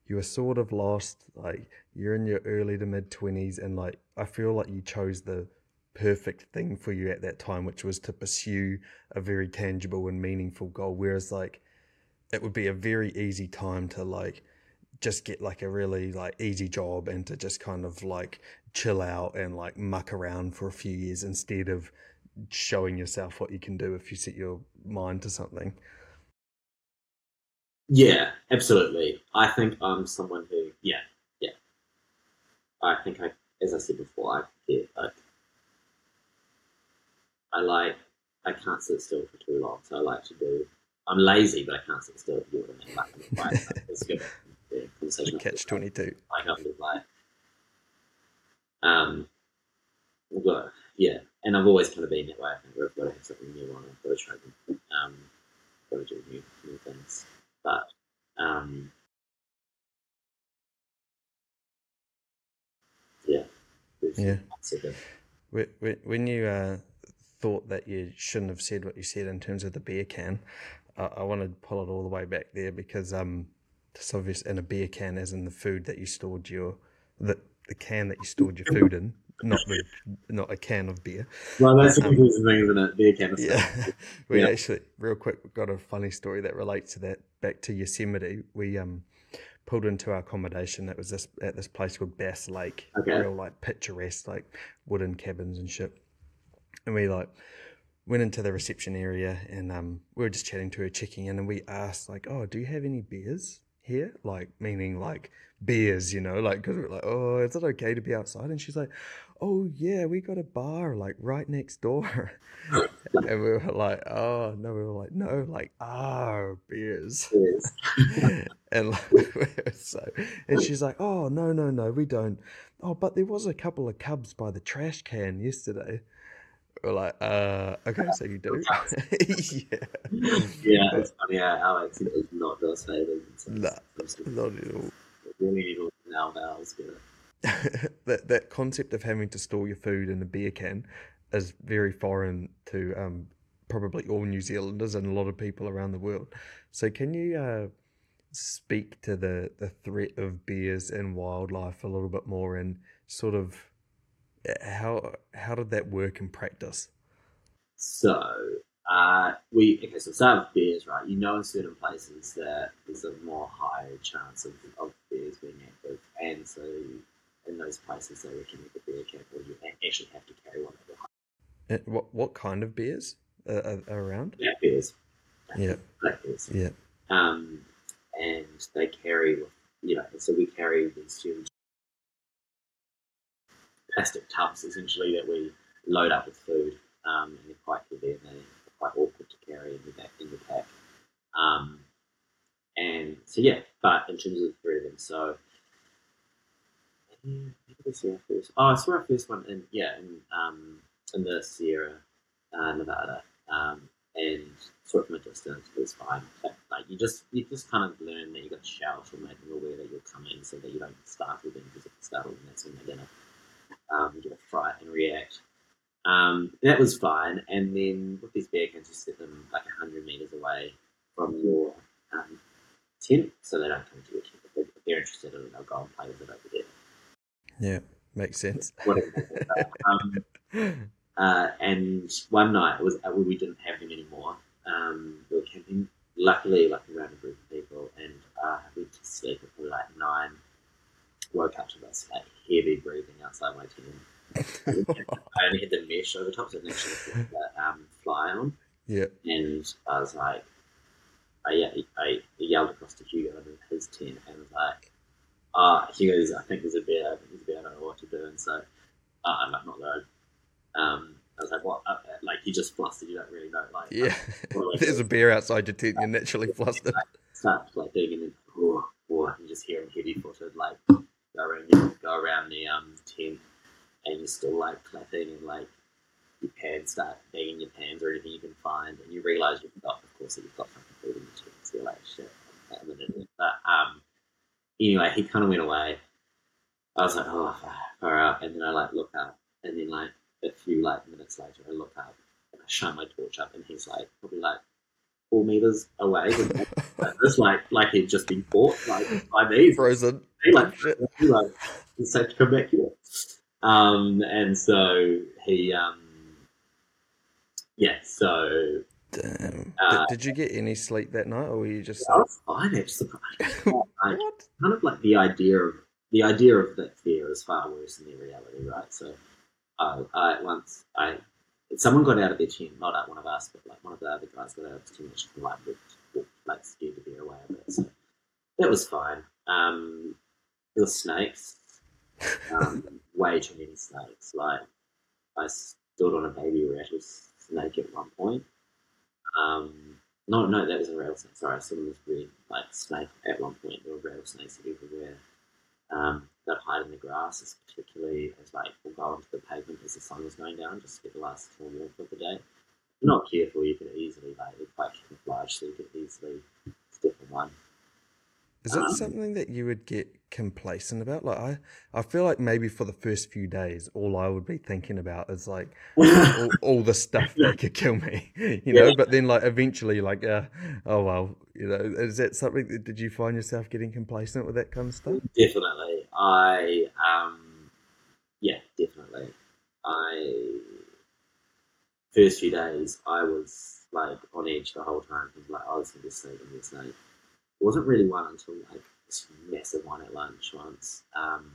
you were sort of lost, like you're in your early to mid twenties, and like I feel like you chose the perfect thing for you at that time, which was to pursue a very tangible and meaningful goal. Whereas like it would be a very easy time to like just get like a really like easy job and to just kind of like chill out and like muck around for a few years instead of showing yourself what you can do if you set your mind to something. Yeah, absolutely. I think I'm someone who, yeah, yeah. I think I, as I said before, I get like, I like, I can't sit still for too long, so I like to do. I'm lazy, but I can't sit still. If you know what I mean? Like, like it's good. Yeah, conversation. Catch twenty two. Like, I'm like, um, well, yeah, and I've always kind of been that way. I think where I've got to have something new on, I've got to try and um, got to do new new things. But um, yeah, yeah. When you uh, thought that you shouldn't have said what you said in terms of the bear can, I, I want to pull it all the way back there because um, it's obvious in a bear can, as in the food that you stored your the the can that you stored your food in not the not a can of beer. Well, that's um, a confusing thing, isn't it? Beer can. Of yeah, we yeah. actually real quick got a funny story that relates to that. Back to Yosemite, we um pulled into our accommodation. That was this at this place called Bass Lake. Okay. Real like picturesque, like wooden cabins and shit. And we like went into the reception area and um we were just chatting to her, checking in, and we asked like, "Oh, do you have any beers?" here? Like, meaning like beers, you know, like, because we're like, oh, is it okay to be outside? And she's like, oh, yeah, we got a bar like right next door. and we were like, oh, no, we were like, no, like, our beers. and like, so, and she's like, oh, no, no, no, we don't. Oh, but there was a couple of cubs by the trash can yesterday. We're like, uh, okay, so you do. yeah. Yeah, it's funny how Alex is not those favors. Nah, not at all. Really need now vowels, that that concept of having to store your food in a bear can is very foreign to um, probably all New Zealanders and a lot of people around the world. So, can you uh, speak to the the threat of bears and wildlife a little bit more and sort of how how did that work in practice? So uh, we okay. So start with bears, right? You know, in certain places that there's a more higher chance of, of bears being active, and so in those places they recommend the bear can, or you actually have to carry one the. What what kind of bears are, are around? Black bears. Yeah. Black bears. Yeah. Um, and they carry, you know, so we carry these huge plastic tubs essentially that we load up with food, um, and they're quite heavy and they're quite awkward to carry in the back in the pack. Um, and so yeah, but in terms of the three of them, so maybe our first. Oh, I saw our first one in yeah in um, in the Sierra uh, Nevada, um, and saw it from a distance. It was fine. But, like you just you just kind of learn that you got to shout or make them aware that you're coming, so that you don't startle them because if you startle them, that's when they're gonna um, get a fright and react. Um, that was fine. And then with these bear cans, you set them like 100 meters away from your um, tent so they don't come to your tent. If they're interested in it, they'll go and play with it over there. Yeah, makes sense. um, uh, and one night, it was uh, we didn't have them anymore. Um, we were camping, luckily, like around a group of people, and uh, we went to sleep at probably like nine woke up to this like heavy breathing outside my tent. I only had the mesh over top, so I didn't actually put the um, fly on. Yeah. And I was like, I, I, yelled across to Hugo in his tent and was like, oh, Hugo's, I think there's a bear, I think there's a bear, I don't know what to do. And so uh, I'm like, not going. Um, I was like, what? Uh, like, you just flustered, you don't really know. Like, yeah. there's a bear outside your tent, you're naturally flustered. Like, start like digging in, oh, oh, you just hearing heavy footed, like, go around go around the um tent and you're still like clapping and like your pants start banging your pants or anything you can find and you realise you've got of course that you've got fucking food in the tent so you're like shit but um anyway he kind of went away I was like oh far out and then I like look up and then like a few like minutes later I look up and I shine my torch up and he's like probably like four meters away. just like like he'd just been caught like by me, frozen. He like, he like, it's safe to come back here. um, and so he, um, yeah, so Damn. Uh, did, did you get any sleep that night, or were you just I was fine. It's what? kind of like the idea of the idea of that fear is far worse than the reality, right? So, uh, I once I someone got out of their team, not one of us, but like one of the other guys got out of his team, and like walked, like scared the bear away a bit. So that was fine. Um, there were snakes, um, way too many snakes. Like I stood on a baby rattlesnake at one point. Um, no, no, that was a rattlesnake. Sorry, I saw this red like snake at one point. There were rattlesnakes everywhere. Um, they'd hide in the grasses, particularly as like we'll go onto the pavement as the sun was going down, just to get the last full warmth of the day. If you're not careful, you could easily like they're quite camouflage, so you could easily step on one. Is it Um, something that you would get complacent about? Like I, I feel like maybe for the first few days, all I would be thinking about is like all, all the stuff that could kill me, you know. Yeah. But then, like eventually, like, uh, oh well, you know. Is that something? That, did you find yourself getting complacent with that kind of stuff? Definitely. I um yeah, definitely. I first few days I was like on edge the whole time. Like, I was like, oh, this is gonna be a snake, gonna be a snake. Wasn't really one until like this massive one at lunch once. Um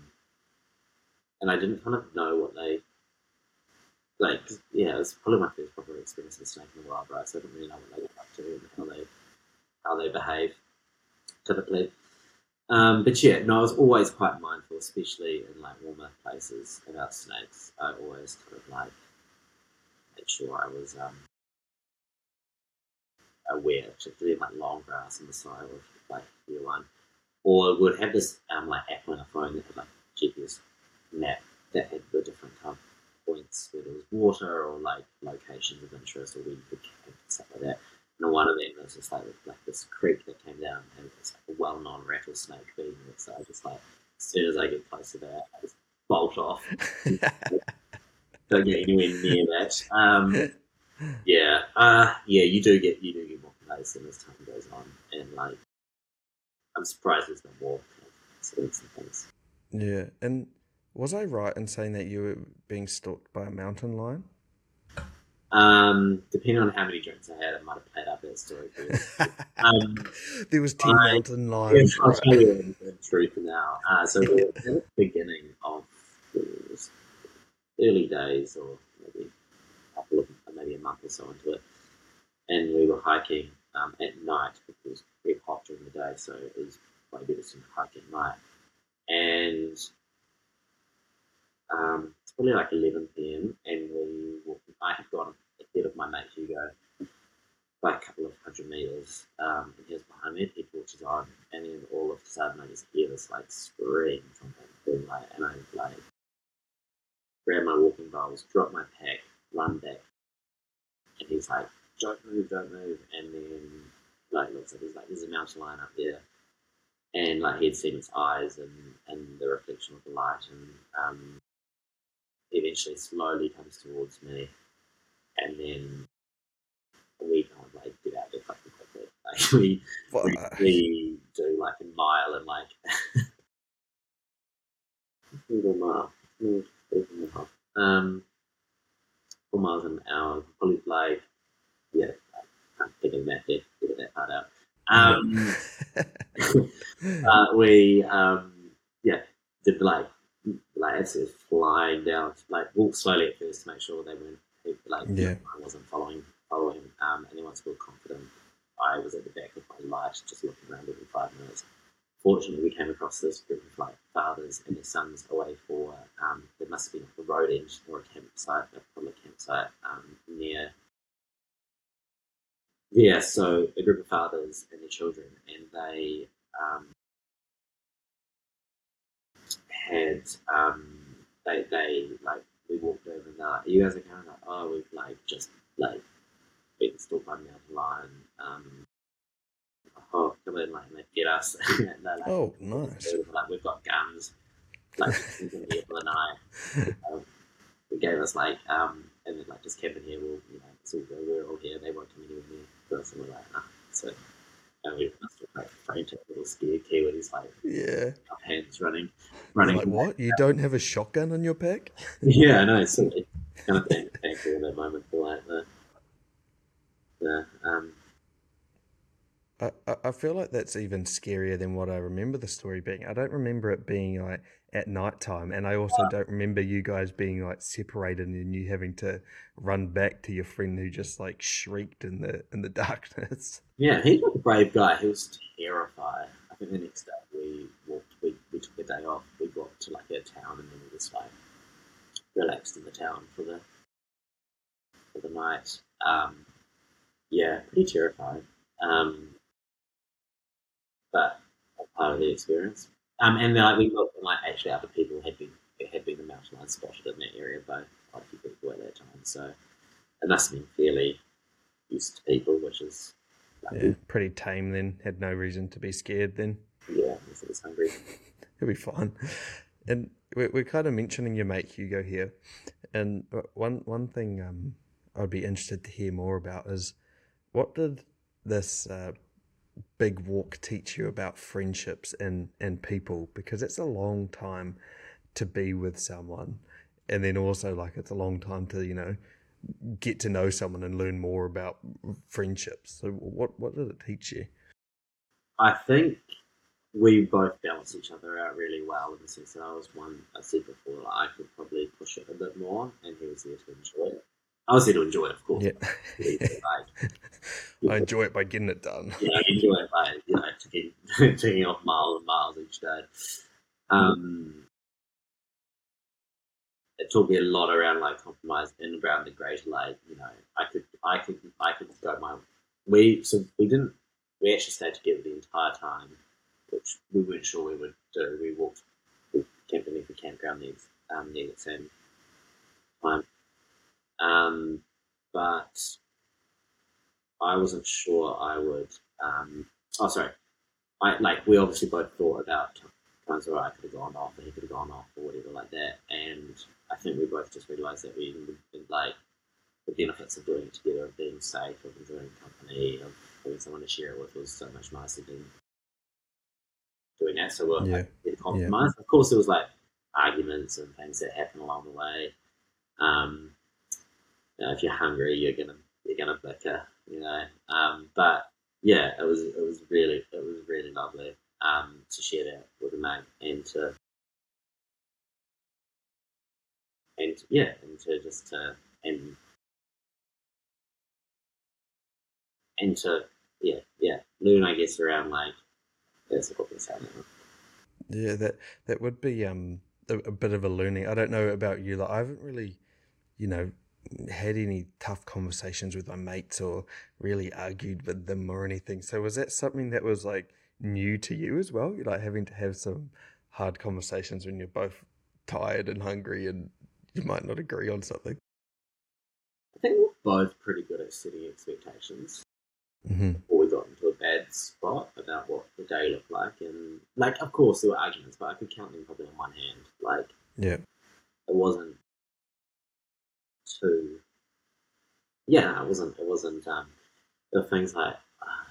and I didn't kind of know what they like yeah, it was probably my first proper experience with a snake in the wild, right? So I didn't really know what they get up to and how they how they behave typically. Um, but yeah, no, I was always quite mindful, especially in like warmer places, about snakes. I always kind of like made sure I was um, aware, particularly in like long grass on the side of like year one, or would have this um, like app on a phone that had like GPS map that had the different kind of points where there was water or like locations of interest or where you could camp and stuff like that. And one of them was just like like this creek that came down and it was like a well known rattlesnake being there. So I just like as soon as I get close to that, I just bolt off. Don't get anywhere near that. Um, yeah, uh, yeah, you do get you do get more complacent as time goes on, and like I'm surprised there's no more incidents and things. yeah. And was I right in saying that you were being stalked by a mountain lion? Um, depending on how many drinks I had, I might have played up that story. Um, there was ten I- mountain Yeah, lions. I'll tell you the truth now. Uh, so were at the beginning of the early days, or maybe a couple of, maybe a month or so into it, and we were hiking um, at night because it was very hot during the day, so it was quite better to hike at night. And um, it's probably like 11 p.m. and we walked, I had gone ahead of my mate Hugo by a couple of hundred meters, um, and he was behind me, he torches on, and then all of a sudden I just hear this like scream from him, and I like grab my walking bowls, drop my pack, run back, and he's like, "Don't move, don't move," and then like looks at, he's like, "There's a mountain lion up there," and like he'd seen its eyes and and the reflection of the light, and um, eventually slowly comes towards me, and then we kind of like get out there fucking quickly. Like we we, we do like a mile and like a mile, a half. um, four miles an hour, probably like yeah, I can't think of get that part out. Um, uh, we um, yeah, did like like absolutely flying down, like walk slowly at first to make sure they weren't like Yeah. I wasn't following following. Um, and then once we were confident, I was at the back of my light, just looking around every five minutes. Fortunately, we came across this group of like fathers and their sons away for um, there must have been like a road edge or a campsite, a public campsite um, near. Yeah, so a group of fathers and their children, and they um, had um, they they like we walked over and like, you guys are I'm like, "Oh, we've like just like been stalked by a mountain lion." Um, oh, come in, like, and get us. and like, oh, nice. like we've got guns, like we're gonna be here for the night. Um, they gave us like, um, and then like just camp in here. We'll, you know, it's all good. We're all here. They won't come anywhere near us, and we're like, nah. So, and we must have like frantic little scared his like Yeah. hands running, running. Like what? You don't have a shotgun on your pack? Yeah, I know. It's silly. kind of thank, thankful in that moment for like the, the um, I, I- feel like that's even scarier than what I remember the story being. I don't remember it being like at night time, and I also don't remember you guys being like separated and you having to run back to your friend who just like shrieked in the in the darkness. yeah. He's like a brave guy. He was terrified. I think the next day we walked. We, we took a day off. We got to like a town and then we just like relaxed in the town for the for the night. Um, yeah, pretty terrified. Um, but part of the experience. Um, and then like we got like actually other people had been had been the mountain lion spotted in that area by quite a few people at that time. So it must have been fairly used to people, which is Yeah, pretty tame then. Had no reason to be scared then. yeah, if it was hungry. It'll be fine. And we're, we're kind of mentioning your mate Hugo here, and one one thing um, I'd be interested to hear more about is what did this uh, big walk teach you about friendships and and people? Because it's a long time to be with someone, and then also like it's a long time to you know get to know someone and learn more about friendships. So what what did it teach you? I think we both balance each other out really well in the sense that I was one, I said before, like, I could probably push it a bit more, and he was there to enjoy it. I was there to enjoy it, of course. Yeah, I enjoy it by getting it done. you know, enjoy it by you know taking taking off miles and miles each day. Um, it taught me a lot around like compromise and around the greater like you know I could I could I could go my we so we didn't we actually stayed together the entire time, which we weren't sure we would do. We walked we camped beneath the campground near um, near the same time, um, but I wasn't sure I would. Um, oh, sorry. I like we obviously both thought about times where I could have gone off, or he could have gone off, or whatever like that. And I think we both just realised that we would like the benefits of doing it together, of being safe, of enjoying company, of having someone to share it with was so much nicer than doing that. So we're Yeah. like, compromise. Of course, there was like arguments and things that happen along the way. Um, you know, if you're hungry, you're gonna you're gonna bicker, you know. Um, but yeah, it was it was really it was really lovely um, to share that with a mate and to and yeah, and to just to and and to yeah yeah learn I guess around like that's what we're saying. Yeah, that that would be um a, a bit of a learning. I don't know about you, like I haven't really, you know, had any tough conversations with my mates or really argued with them or anything. So was that something that was like new to you as well? You like having to have some hard conversations when you're both tired and hungry and you might not agree on something. I think we're both pretty good at setting expectations. Mm-hmm. before we got into a bad spot about what the day looked like. And, like, of course, there were arguments, but I could count them probably on one hand. Like, Yeah. it wasn't too. Yeah, it wasn't. It wasn't. Um, the things like uh,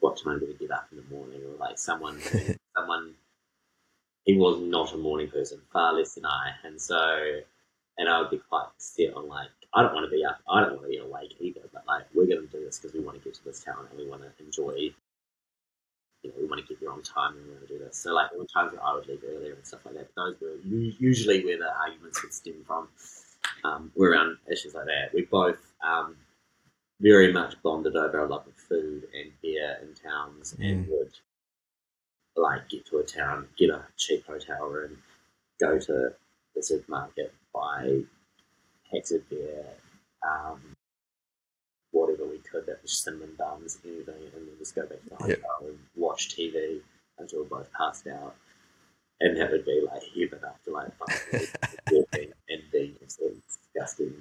what time do we get up in the morning, or like someone, someone. He was not a morning person, far less than I, and so, and I would be quite set on like I don't want to be up, I don't want to be awake either, but like we're going to do this because we want to get to this town and we want to enjoy. You know, we want to get there on time and we want to do this. So like there were times where I would leave earlier and stuff like that. But those were usually where the arguments would stem from. Um, were around issues like that. We both um, very much bonded over our love of food and beer in towns, and would like get to a town, get a cheap hotel room, go to the supermarket, buy packs of beer, um, whatever we could that was cinnamon buns, anything, and then just go back to the Yep. hotel and watch TV until we both passed out. And that would be like heaven after like five days of walking and being absolutely disgusting.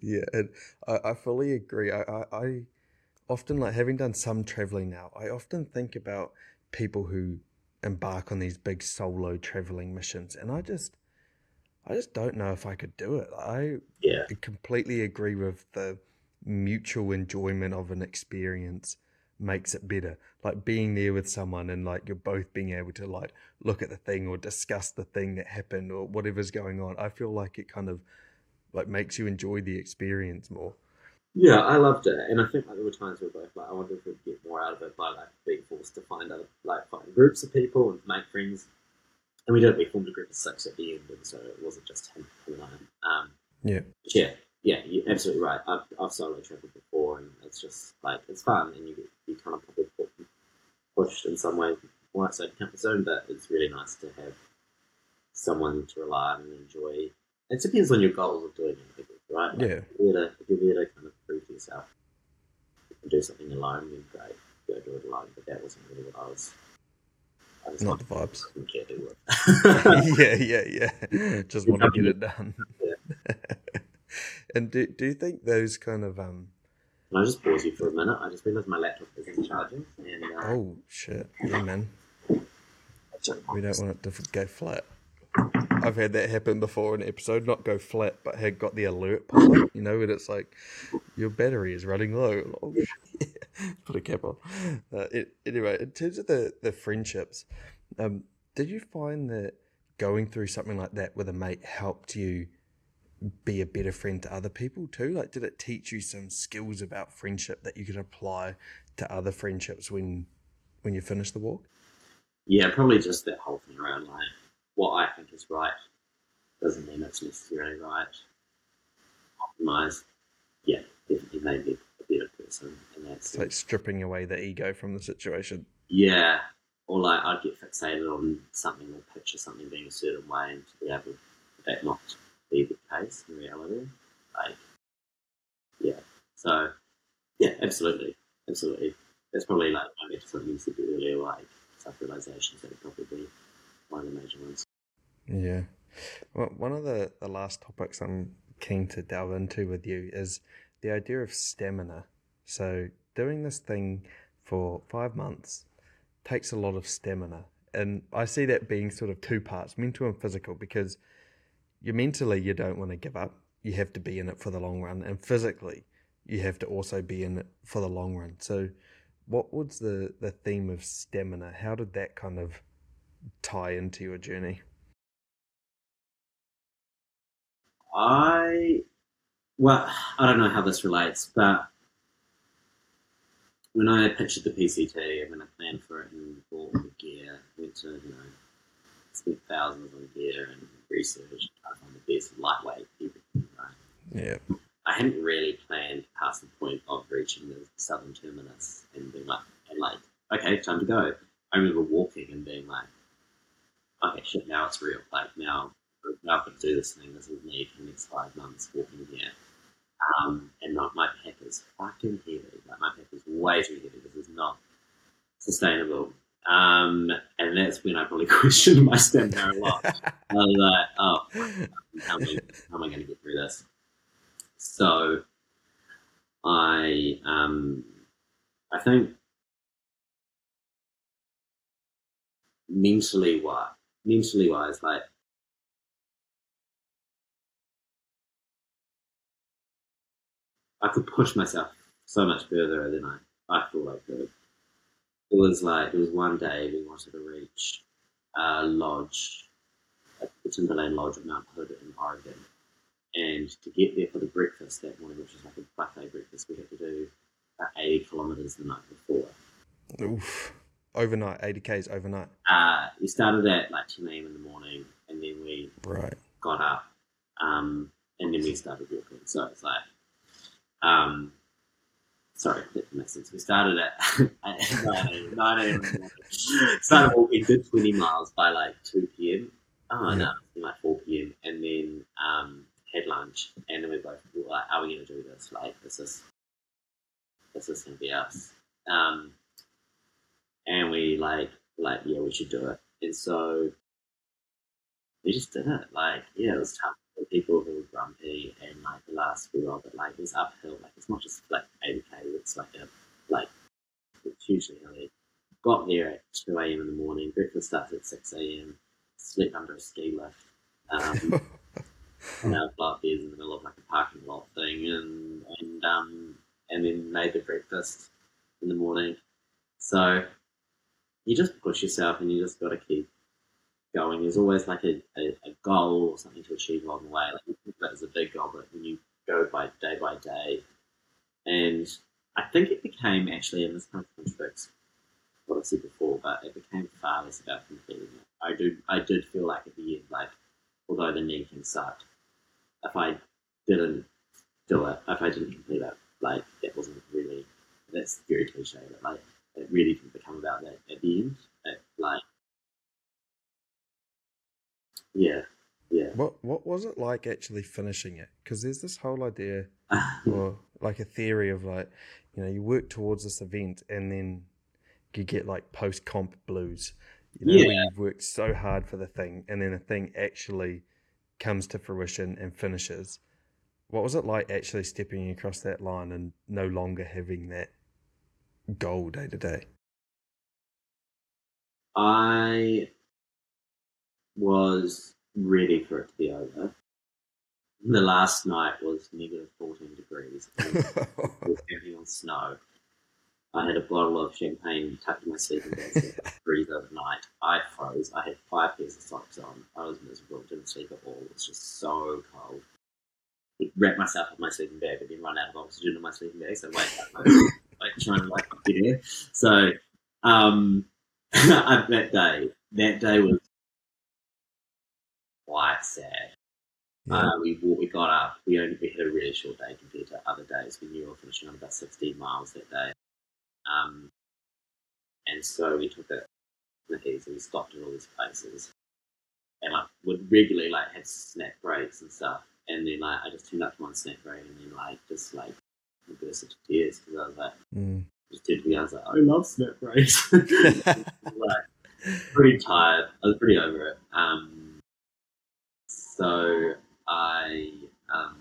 Yeah, and I, I fully agree. I, I, I often like having done some traveling now, I often think about people who embark on these big solo traveling missions and I just I just don't know if I could do it. I yeah, completely agree with the mutual enjoyment of an experience makes it better. Like being there with someone and like you're both being able to like look at the thing or discuss the thing that happened or whatever's going on. I feel like it kind of like makes you enjoy the experience more. Yeah, I loved it, and I think like there were times where both like I wonder if we'd get more out of it by like being forced to find other like find groups of people and make friends. And we did. We formed a group of six at the end, and so it wasn't just him, and I. Um, Yeah. yeah, yeah, you're absolutely right. I've, I've solo traveled before, and it's just like it's fun, and you you kind of probably put- pushed in some way more outside your comfort zone, but it's really nice to have someone to rely on and enjoy. It depends on your goals of doing it, right? Like, Yeah. If you're there to, if you're there to kind of prove to yourself and do something alone, then great, go do it alone. But that wasn't really what I was. I was Not the vibes. didn't care to do it. yeah, yeah, yeah. Just want to get it done. and do do you think those kind of um Can I just pause you for a minute? I just realised my laptop isn't charging, and uh, oh shit, yeah man. We don't want it to go flat. I've had that happen before in an episode, not go flat, but had got the alert pop up, you know, and it's like your battery is running low. Oh put a cap on. Uh, it, anyway, in terms of the the friendships, um, did you find that going through something like that with a mate helped you be a better friend to other people too? Like, did it teach you some skills about friendship that you could apply to other friendships when when you finish the walk? Yeah, probably just that whole thing around like what I think is right doesn't mean it's necessarily right. Optimize, yeah, definitely made me a better person, and that's It's like stripping away the ego from the situation. yeah. Or like I'd get fixated on something or picture something being a certain way, and to be able to that not be the case in reality, like yeah. So yeah, absolutely, absolutely. That's probably like I mentioned something you said earlier, like self realizations. That would probably be one of the major ones. Yeah. Well, one of the, the last topics I'm keen to delve into with you is the idea of stamina. So, doing this thing for five months takes a lot of stamina. And I see that being sort of two parts mental and physical because you mentally, you don't want to give up. You have to be in it for the long run. And physically, you have to also be in it for the long run. So, what was the, the theme of stamina? How did that kind of tie into your journey? I, well, I don't know how this relates, but when I pictured the PCT and when I planned for it and bought the gear, went to, you know, spent thousands on gear and research, to find the best lightweight, everything, right? Yeah. I hadn't really planned past the point of reaching the southern terminus and being like, and like, okay, time to go. I remember walking and being like, okay, shit, now it's real. Like now, now got to do this thing. This is me for the next five months walking here. Um, and my, my pack is fucking heavy. Like my pack is way too heavy. This is not sustainable. Um, and that's when I probably questioned my stamina a lot. I was like, oh, how am I, how am I going to get through this? So I um I think mentally wise mentally wise like I could push myself so much further than I, I thought I could. It was like there was one day we wanted to reach a lodge at the Timberline Lodge of Mount Hood in Oregon and to get there for the breakfast that morning, which was like a buffet breakfast, we had to do about 80 kilometres the night before. Oof. Overnight, 80 Ks overnight. Uh, we started at like 10 a.m. in the morning, and then we Right. got up, um, and then we started walking. So it's like, um, sorry, that makes sense. We started at 9 a.m. 9 a.m. in the morning. Started walking, did 20 miles by like 2 p.m. Oh, Yeah. no, like 4 p.m. And then um, had lunch, and then we both were like, "Are we going to do this? Like, this is this is going to be us." Um, and we like, like, yeah, we should do it. And so we just did it. Like, yeah, it was tough people who were grumpy, and like the last few of it, like, it was uphill. Like, it's not just like 80k; it's like a like it's hugely hilly. Got there at 2 a.m. in the morning. Breakfast starts at 6 a.m. Slept under a ski lift. Um, and our flat beds in the middle of like a parking lot thing, and and um and then made the breakfast in the morning. So you just push yourself and you just got to keep going. There's always like a, a, a, goal or something to achieve along the way. Like you think that as a big goal, but when you go by day by day, and I think it became actually, and this kind of contradicts what I said before, but it became far less about completing it. I do, I did feel like at the end, like although the thing sucked, if I didn't do it, if I didn't complete it, like it wasn't really. That's very cliche, but like it really didn't become about that at the end. It, like, yeah, yeah. What What was it like actually finishing it? Because there's this whole idea, or like a theory of like, you know, you work towards this event and then you get like post comp blues. You know, Yeah. where you've worked so hard for the thing, and then the thing actually comes to fruition and finishes. What was it like actually stepping across that line and no longer having that goal day to day? I was ready for it to be over. The last night was negative 14 degrees. and standing on snow. I had a bottle of champagne tucked in my sleeping bag would freeze overnight. I froze. I had five pairs of socks on. I was miserable. Didn't sleep at all. It was just so cold. I wrapped myself in my sleeping bag, but then run out of oxygen in my sleeping bag. So wake up, like trying to like get air. So um, that day, that day was sad. Yeah. Uh, we walked, we got up. We only we had a really short day compared to other days. We knew we were finishing on about 16 miles that day, um, and so we took it heat and we stopped at all these places, and like would regularly like have snack breaks and stuff. And then like I just turned up to one snack break and then like just like burst into tears because I was like Mm. just turned to me. I was like I love snack breaks. like pretty tired. I was pretty over it. Um, so I, um,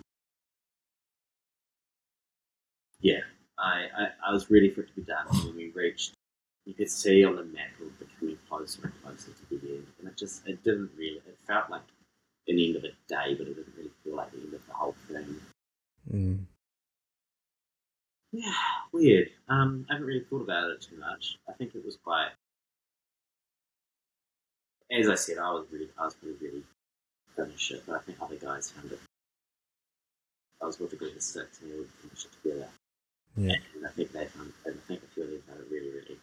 yeah, I, I, I was ready for it to be done. And when we reached, you could see on the map it was becoming closer and closer to the end, and it just it didn't really. It felt like an end of a day, but it didn't really feel like the end of the whole thing. Mm. Yeah, weird. Um, I haven't really thought about it too much. I think it was quite. As I said, I was really, I was pretty really it, but I think other guys found it. I was with a group of six, and we would finish it together. Yeah. And I think they found, and I think a few of them found it really, really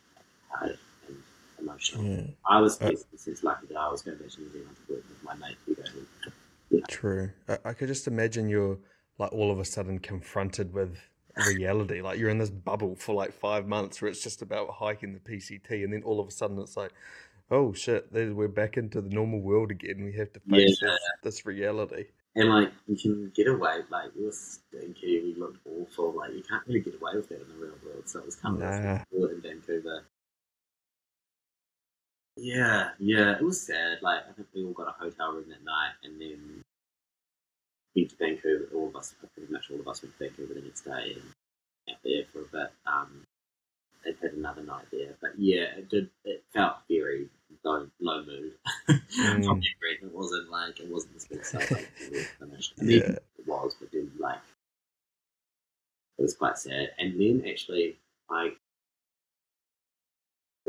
hard and emotional. Yeah. I was, Uh, in a lucky that I was going to back to New Zealand to work with my mate. Who- True. I, I could just imagine you're like all of a sudden confronted with reality. Like you're in this bubble for like five months where it's just about hiking the PCT, and then all of a sudden it's like, oh shit, we're back into the normal world again. We have to face Yeah. this, this reality. And like you can get away, like we were stinky, we looked awful. Like you can't really get away with that in the real world. So it was kind of Nah. cool in Vancouver. Yeah, yeah, it was sad. Like I think we all got a hotel room that night, and then went to Vancouver. All of us, pretty much all of us, went to Vancouver the next day and out there for a bit. Um, they've had another night there, but yeah, it did. It felt very low, low mood. From Mm. memory, it wasn't like it wasn't this big stuff like we were finished. I mean, Yeah. it was, but then like it was quite sad. And then actually, I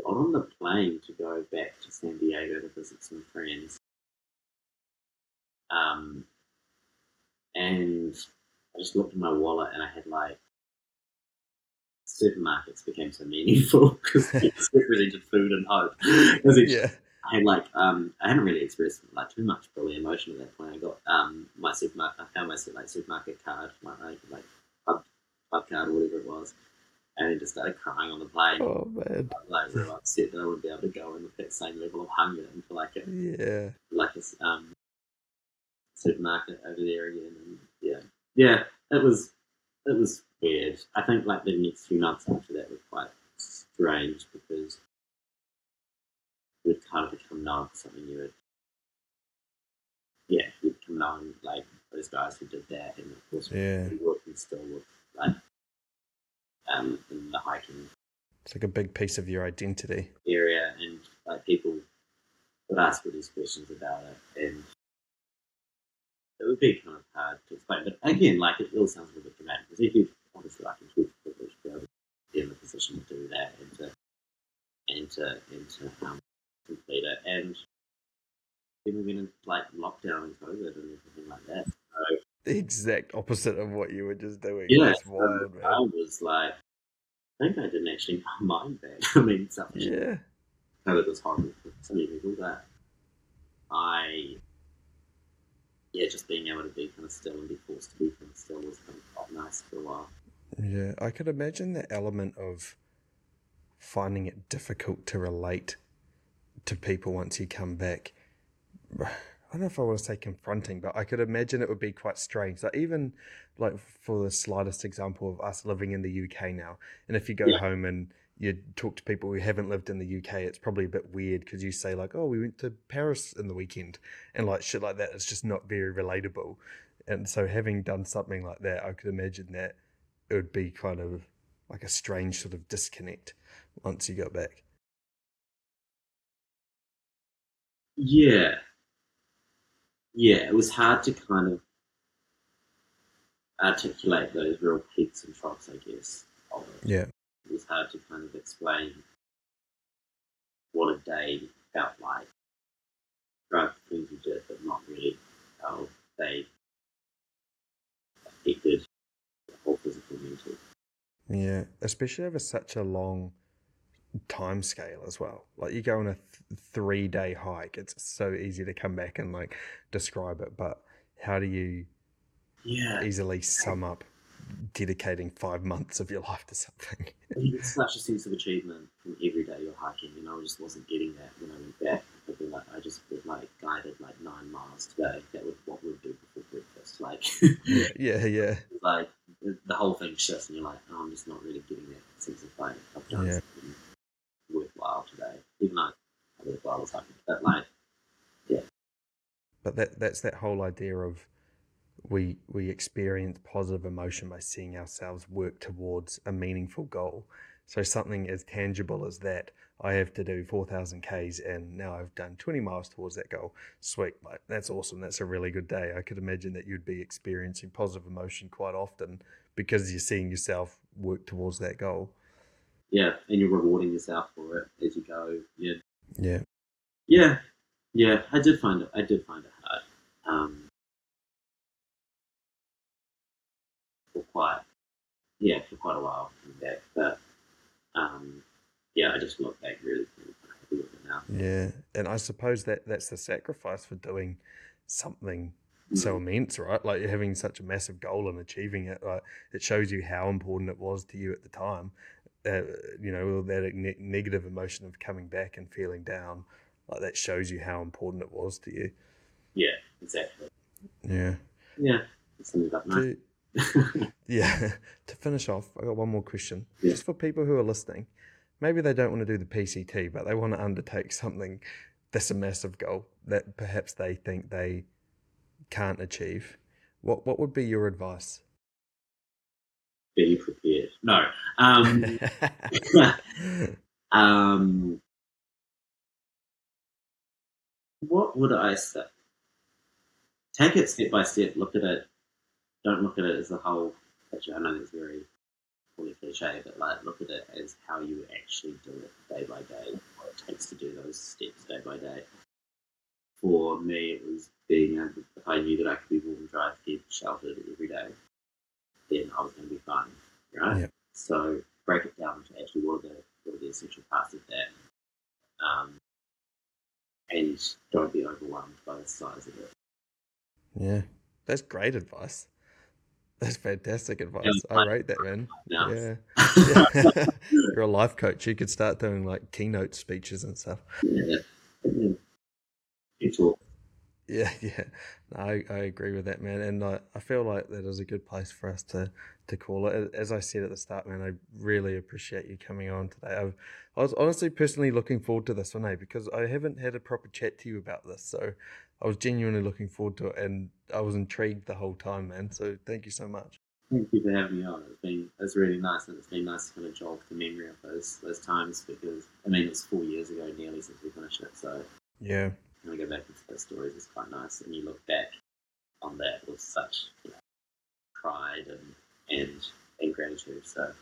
got on the plane to go back to San Diego to visit some friends. Um, and I just looked in my wallet and I had like supermarkets became so meaningful because it represented food and hope. It Yeah. I had like um I hadn't really expressed like too much probably emotion at that point. I got um my supermarket I found my like supermarket card, my like like pub, pub card or whatever it was. And then just started crying on the plane. Oh man. Like, I was real upset that I wouldn't be able to go in with that same level of hunger and for like a Yeah. like a um supermarket over there again. And yeah, yeah, it was it was weird. I think like the next few months after that were quite strange because we'd kind of become known for something you would yeah, we'd become known like those guys who did that and of course Yeah. we working still with like um in the hiking It's like a big piece of your identity. area and like people would ask all these questions about it and it would be kind of hard to explain. But again, like it all sounds a little bit dramatic because if you obviously like a huge to be able to be in the position to do that and to and to and to um, complete it. And then we went into like lockdown and COVID and everything like that. So The exact opposite of what you were just doing. yeah, That's so I was like, I think I didn't actually mind that. I mean, stuff Yeah. COVID was horrible for so many people, but I, yeah, just being able to be kind of still and be forced to be kind of still was kind of quite nice for a while. Yeah, I could imagine the element of finding it difficult to relate to people once you come back. I don't know if I want to say confronting, but I could imagine it would be quite strange. Like even like for the slightest example of us living in the UK now, and if you go Yeah. home and you talk to people who haven't lived in the UK, it's probably a bit weird because you say like, "Oh, we went to Paris in the weekend," and like shit like that. It's just not very relatable. And so, having done something like that, I could imagine that it would be kind of like a strange sort of disconnect once you got back. Yeah. Yeah, it was hard to kind of articulate those real peaks and troughs, I guess, it. Yeah. It was hard to kind of explain what a day felt like. Right, things you did, but not really how they affected whole physical mental. Yeah, especially over such a long time scale as well. Like you go on a th- three day hike, it's so easy to come back and like describe it, but how do you Yeah, easily sum up dedicating five months of your life to something? you get such a sense of achievement from every day you're hiking, and I just wasn't getting that when I went back. I'd be like, I just was like guided like nine miles today. That was what we'd do before breakfast. Like, yeah, yeah, yeah. like the, the whole thing shifts, and you're like, oh, I'm just not really getting that sense of like I've done Yeah. something worthwhile today, even though I worthwhile was hiking. But like, yeah. But that that's that whole idea of we we experience positive emotion by seeing ourselves work towards a meaningful goal. So something as tangible as that, I have to do four thousand Ks and now I've done twenty miles towards that goal. Sweet, like that's awesome. That's a really good day. I could imagine that you'd be experiencing positive emotion quite often because you're seeing yourself work towards that goal. yeah, and you're rewarding yourself for it as you go. Yeah, Yeah. Yeah, yeah, I did find it. I did find it hard. Um, for quite, yeah, for quite a while coming back. But um, yeah, I just look back really, really happy with it now. Yeah. And I suppose that that's the sacrifice for doing something so immense, right? Like you're having such a massive goal and achieving it. Like it shows you how important it was to you at the time. Uh, you know, that ne- negative emotion of coming back and feeling down, like that shows you how important it was to you. Yeah, exactly. Yeah. Yeah, sums it up nice. To, yeah. to finish off, I got one more question. Yeah. Just for people who are listening, maybe they don't want to do the PCT, but they want to undertake something that's a massive goal that perhaps they think they can't achieve. What what would be your advice? Be prepared. No. Um, um, what would I say? Take it step by step. Look at it. Don't look at it as a whole picture. I know that's very fully cliche, but like look at it as how you actually do it day by day. What it takes to do those steps day by day. For me, it was being able. If I knew that I could be warm, dry, fed, sheltered every day, then I was going to be fine, right? Yep. So break it down to actually what are the what are the essential parts of that, um, and don't be overwhelmed by the size of it. yeah, that's great advice. That's fantastic advice. Yeah, I rate that, man. Now, Yeah. You're a life coach. You could start doing like keynote speeches and stuff. yeah, yeah. Yeah, yeah. No, I, I agree with that, man. And I, I feel like that is a good place for us to, to call it. As I said at the start, man, I really appreciate you coming on today. I've, I was honestly personally looking forward to this one, eh, because I haven't had a proper chat to you about this. So I was genuinely looking forward to it and I was intrigued the whole time, man. So thank you so much. Thank you for having me on. It's been it's really nice, and it's been nice to kind of jog the memory of those those times because I mean it's four years ago nearly since we finished it. So Yeah. when I go back into those stories, it's quite nice, and you look back on that with such you know, pride and and and gratitude. So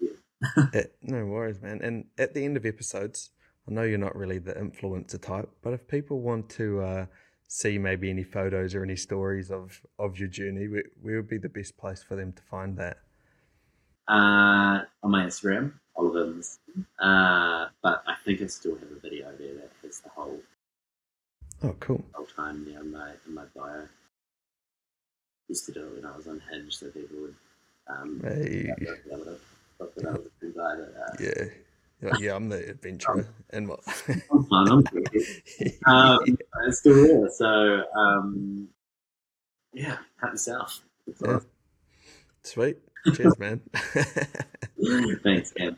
yeah, no worries, man. And at the end of episodes, I know you're not really the influencer type, but if people want to uh, see maybe any photos or any stories of, of your journey, where, where would be the best place for them to find that? Uh, on my Instagram, Oliver's. Uh, but I think I still have a video there that has the whole Oh, cool. whole time there in my in my bio. Used to do it when I was on Hinge, so people would um, Hey, be able to look that I was a cool guy. That, yeah. Like, yeah, I'm the adventurer. And what? I'm fun. I'm um, it's still there. So um, yeah, help yourself. Yeah. Sweet. Cheers, man. Thanks, Cam.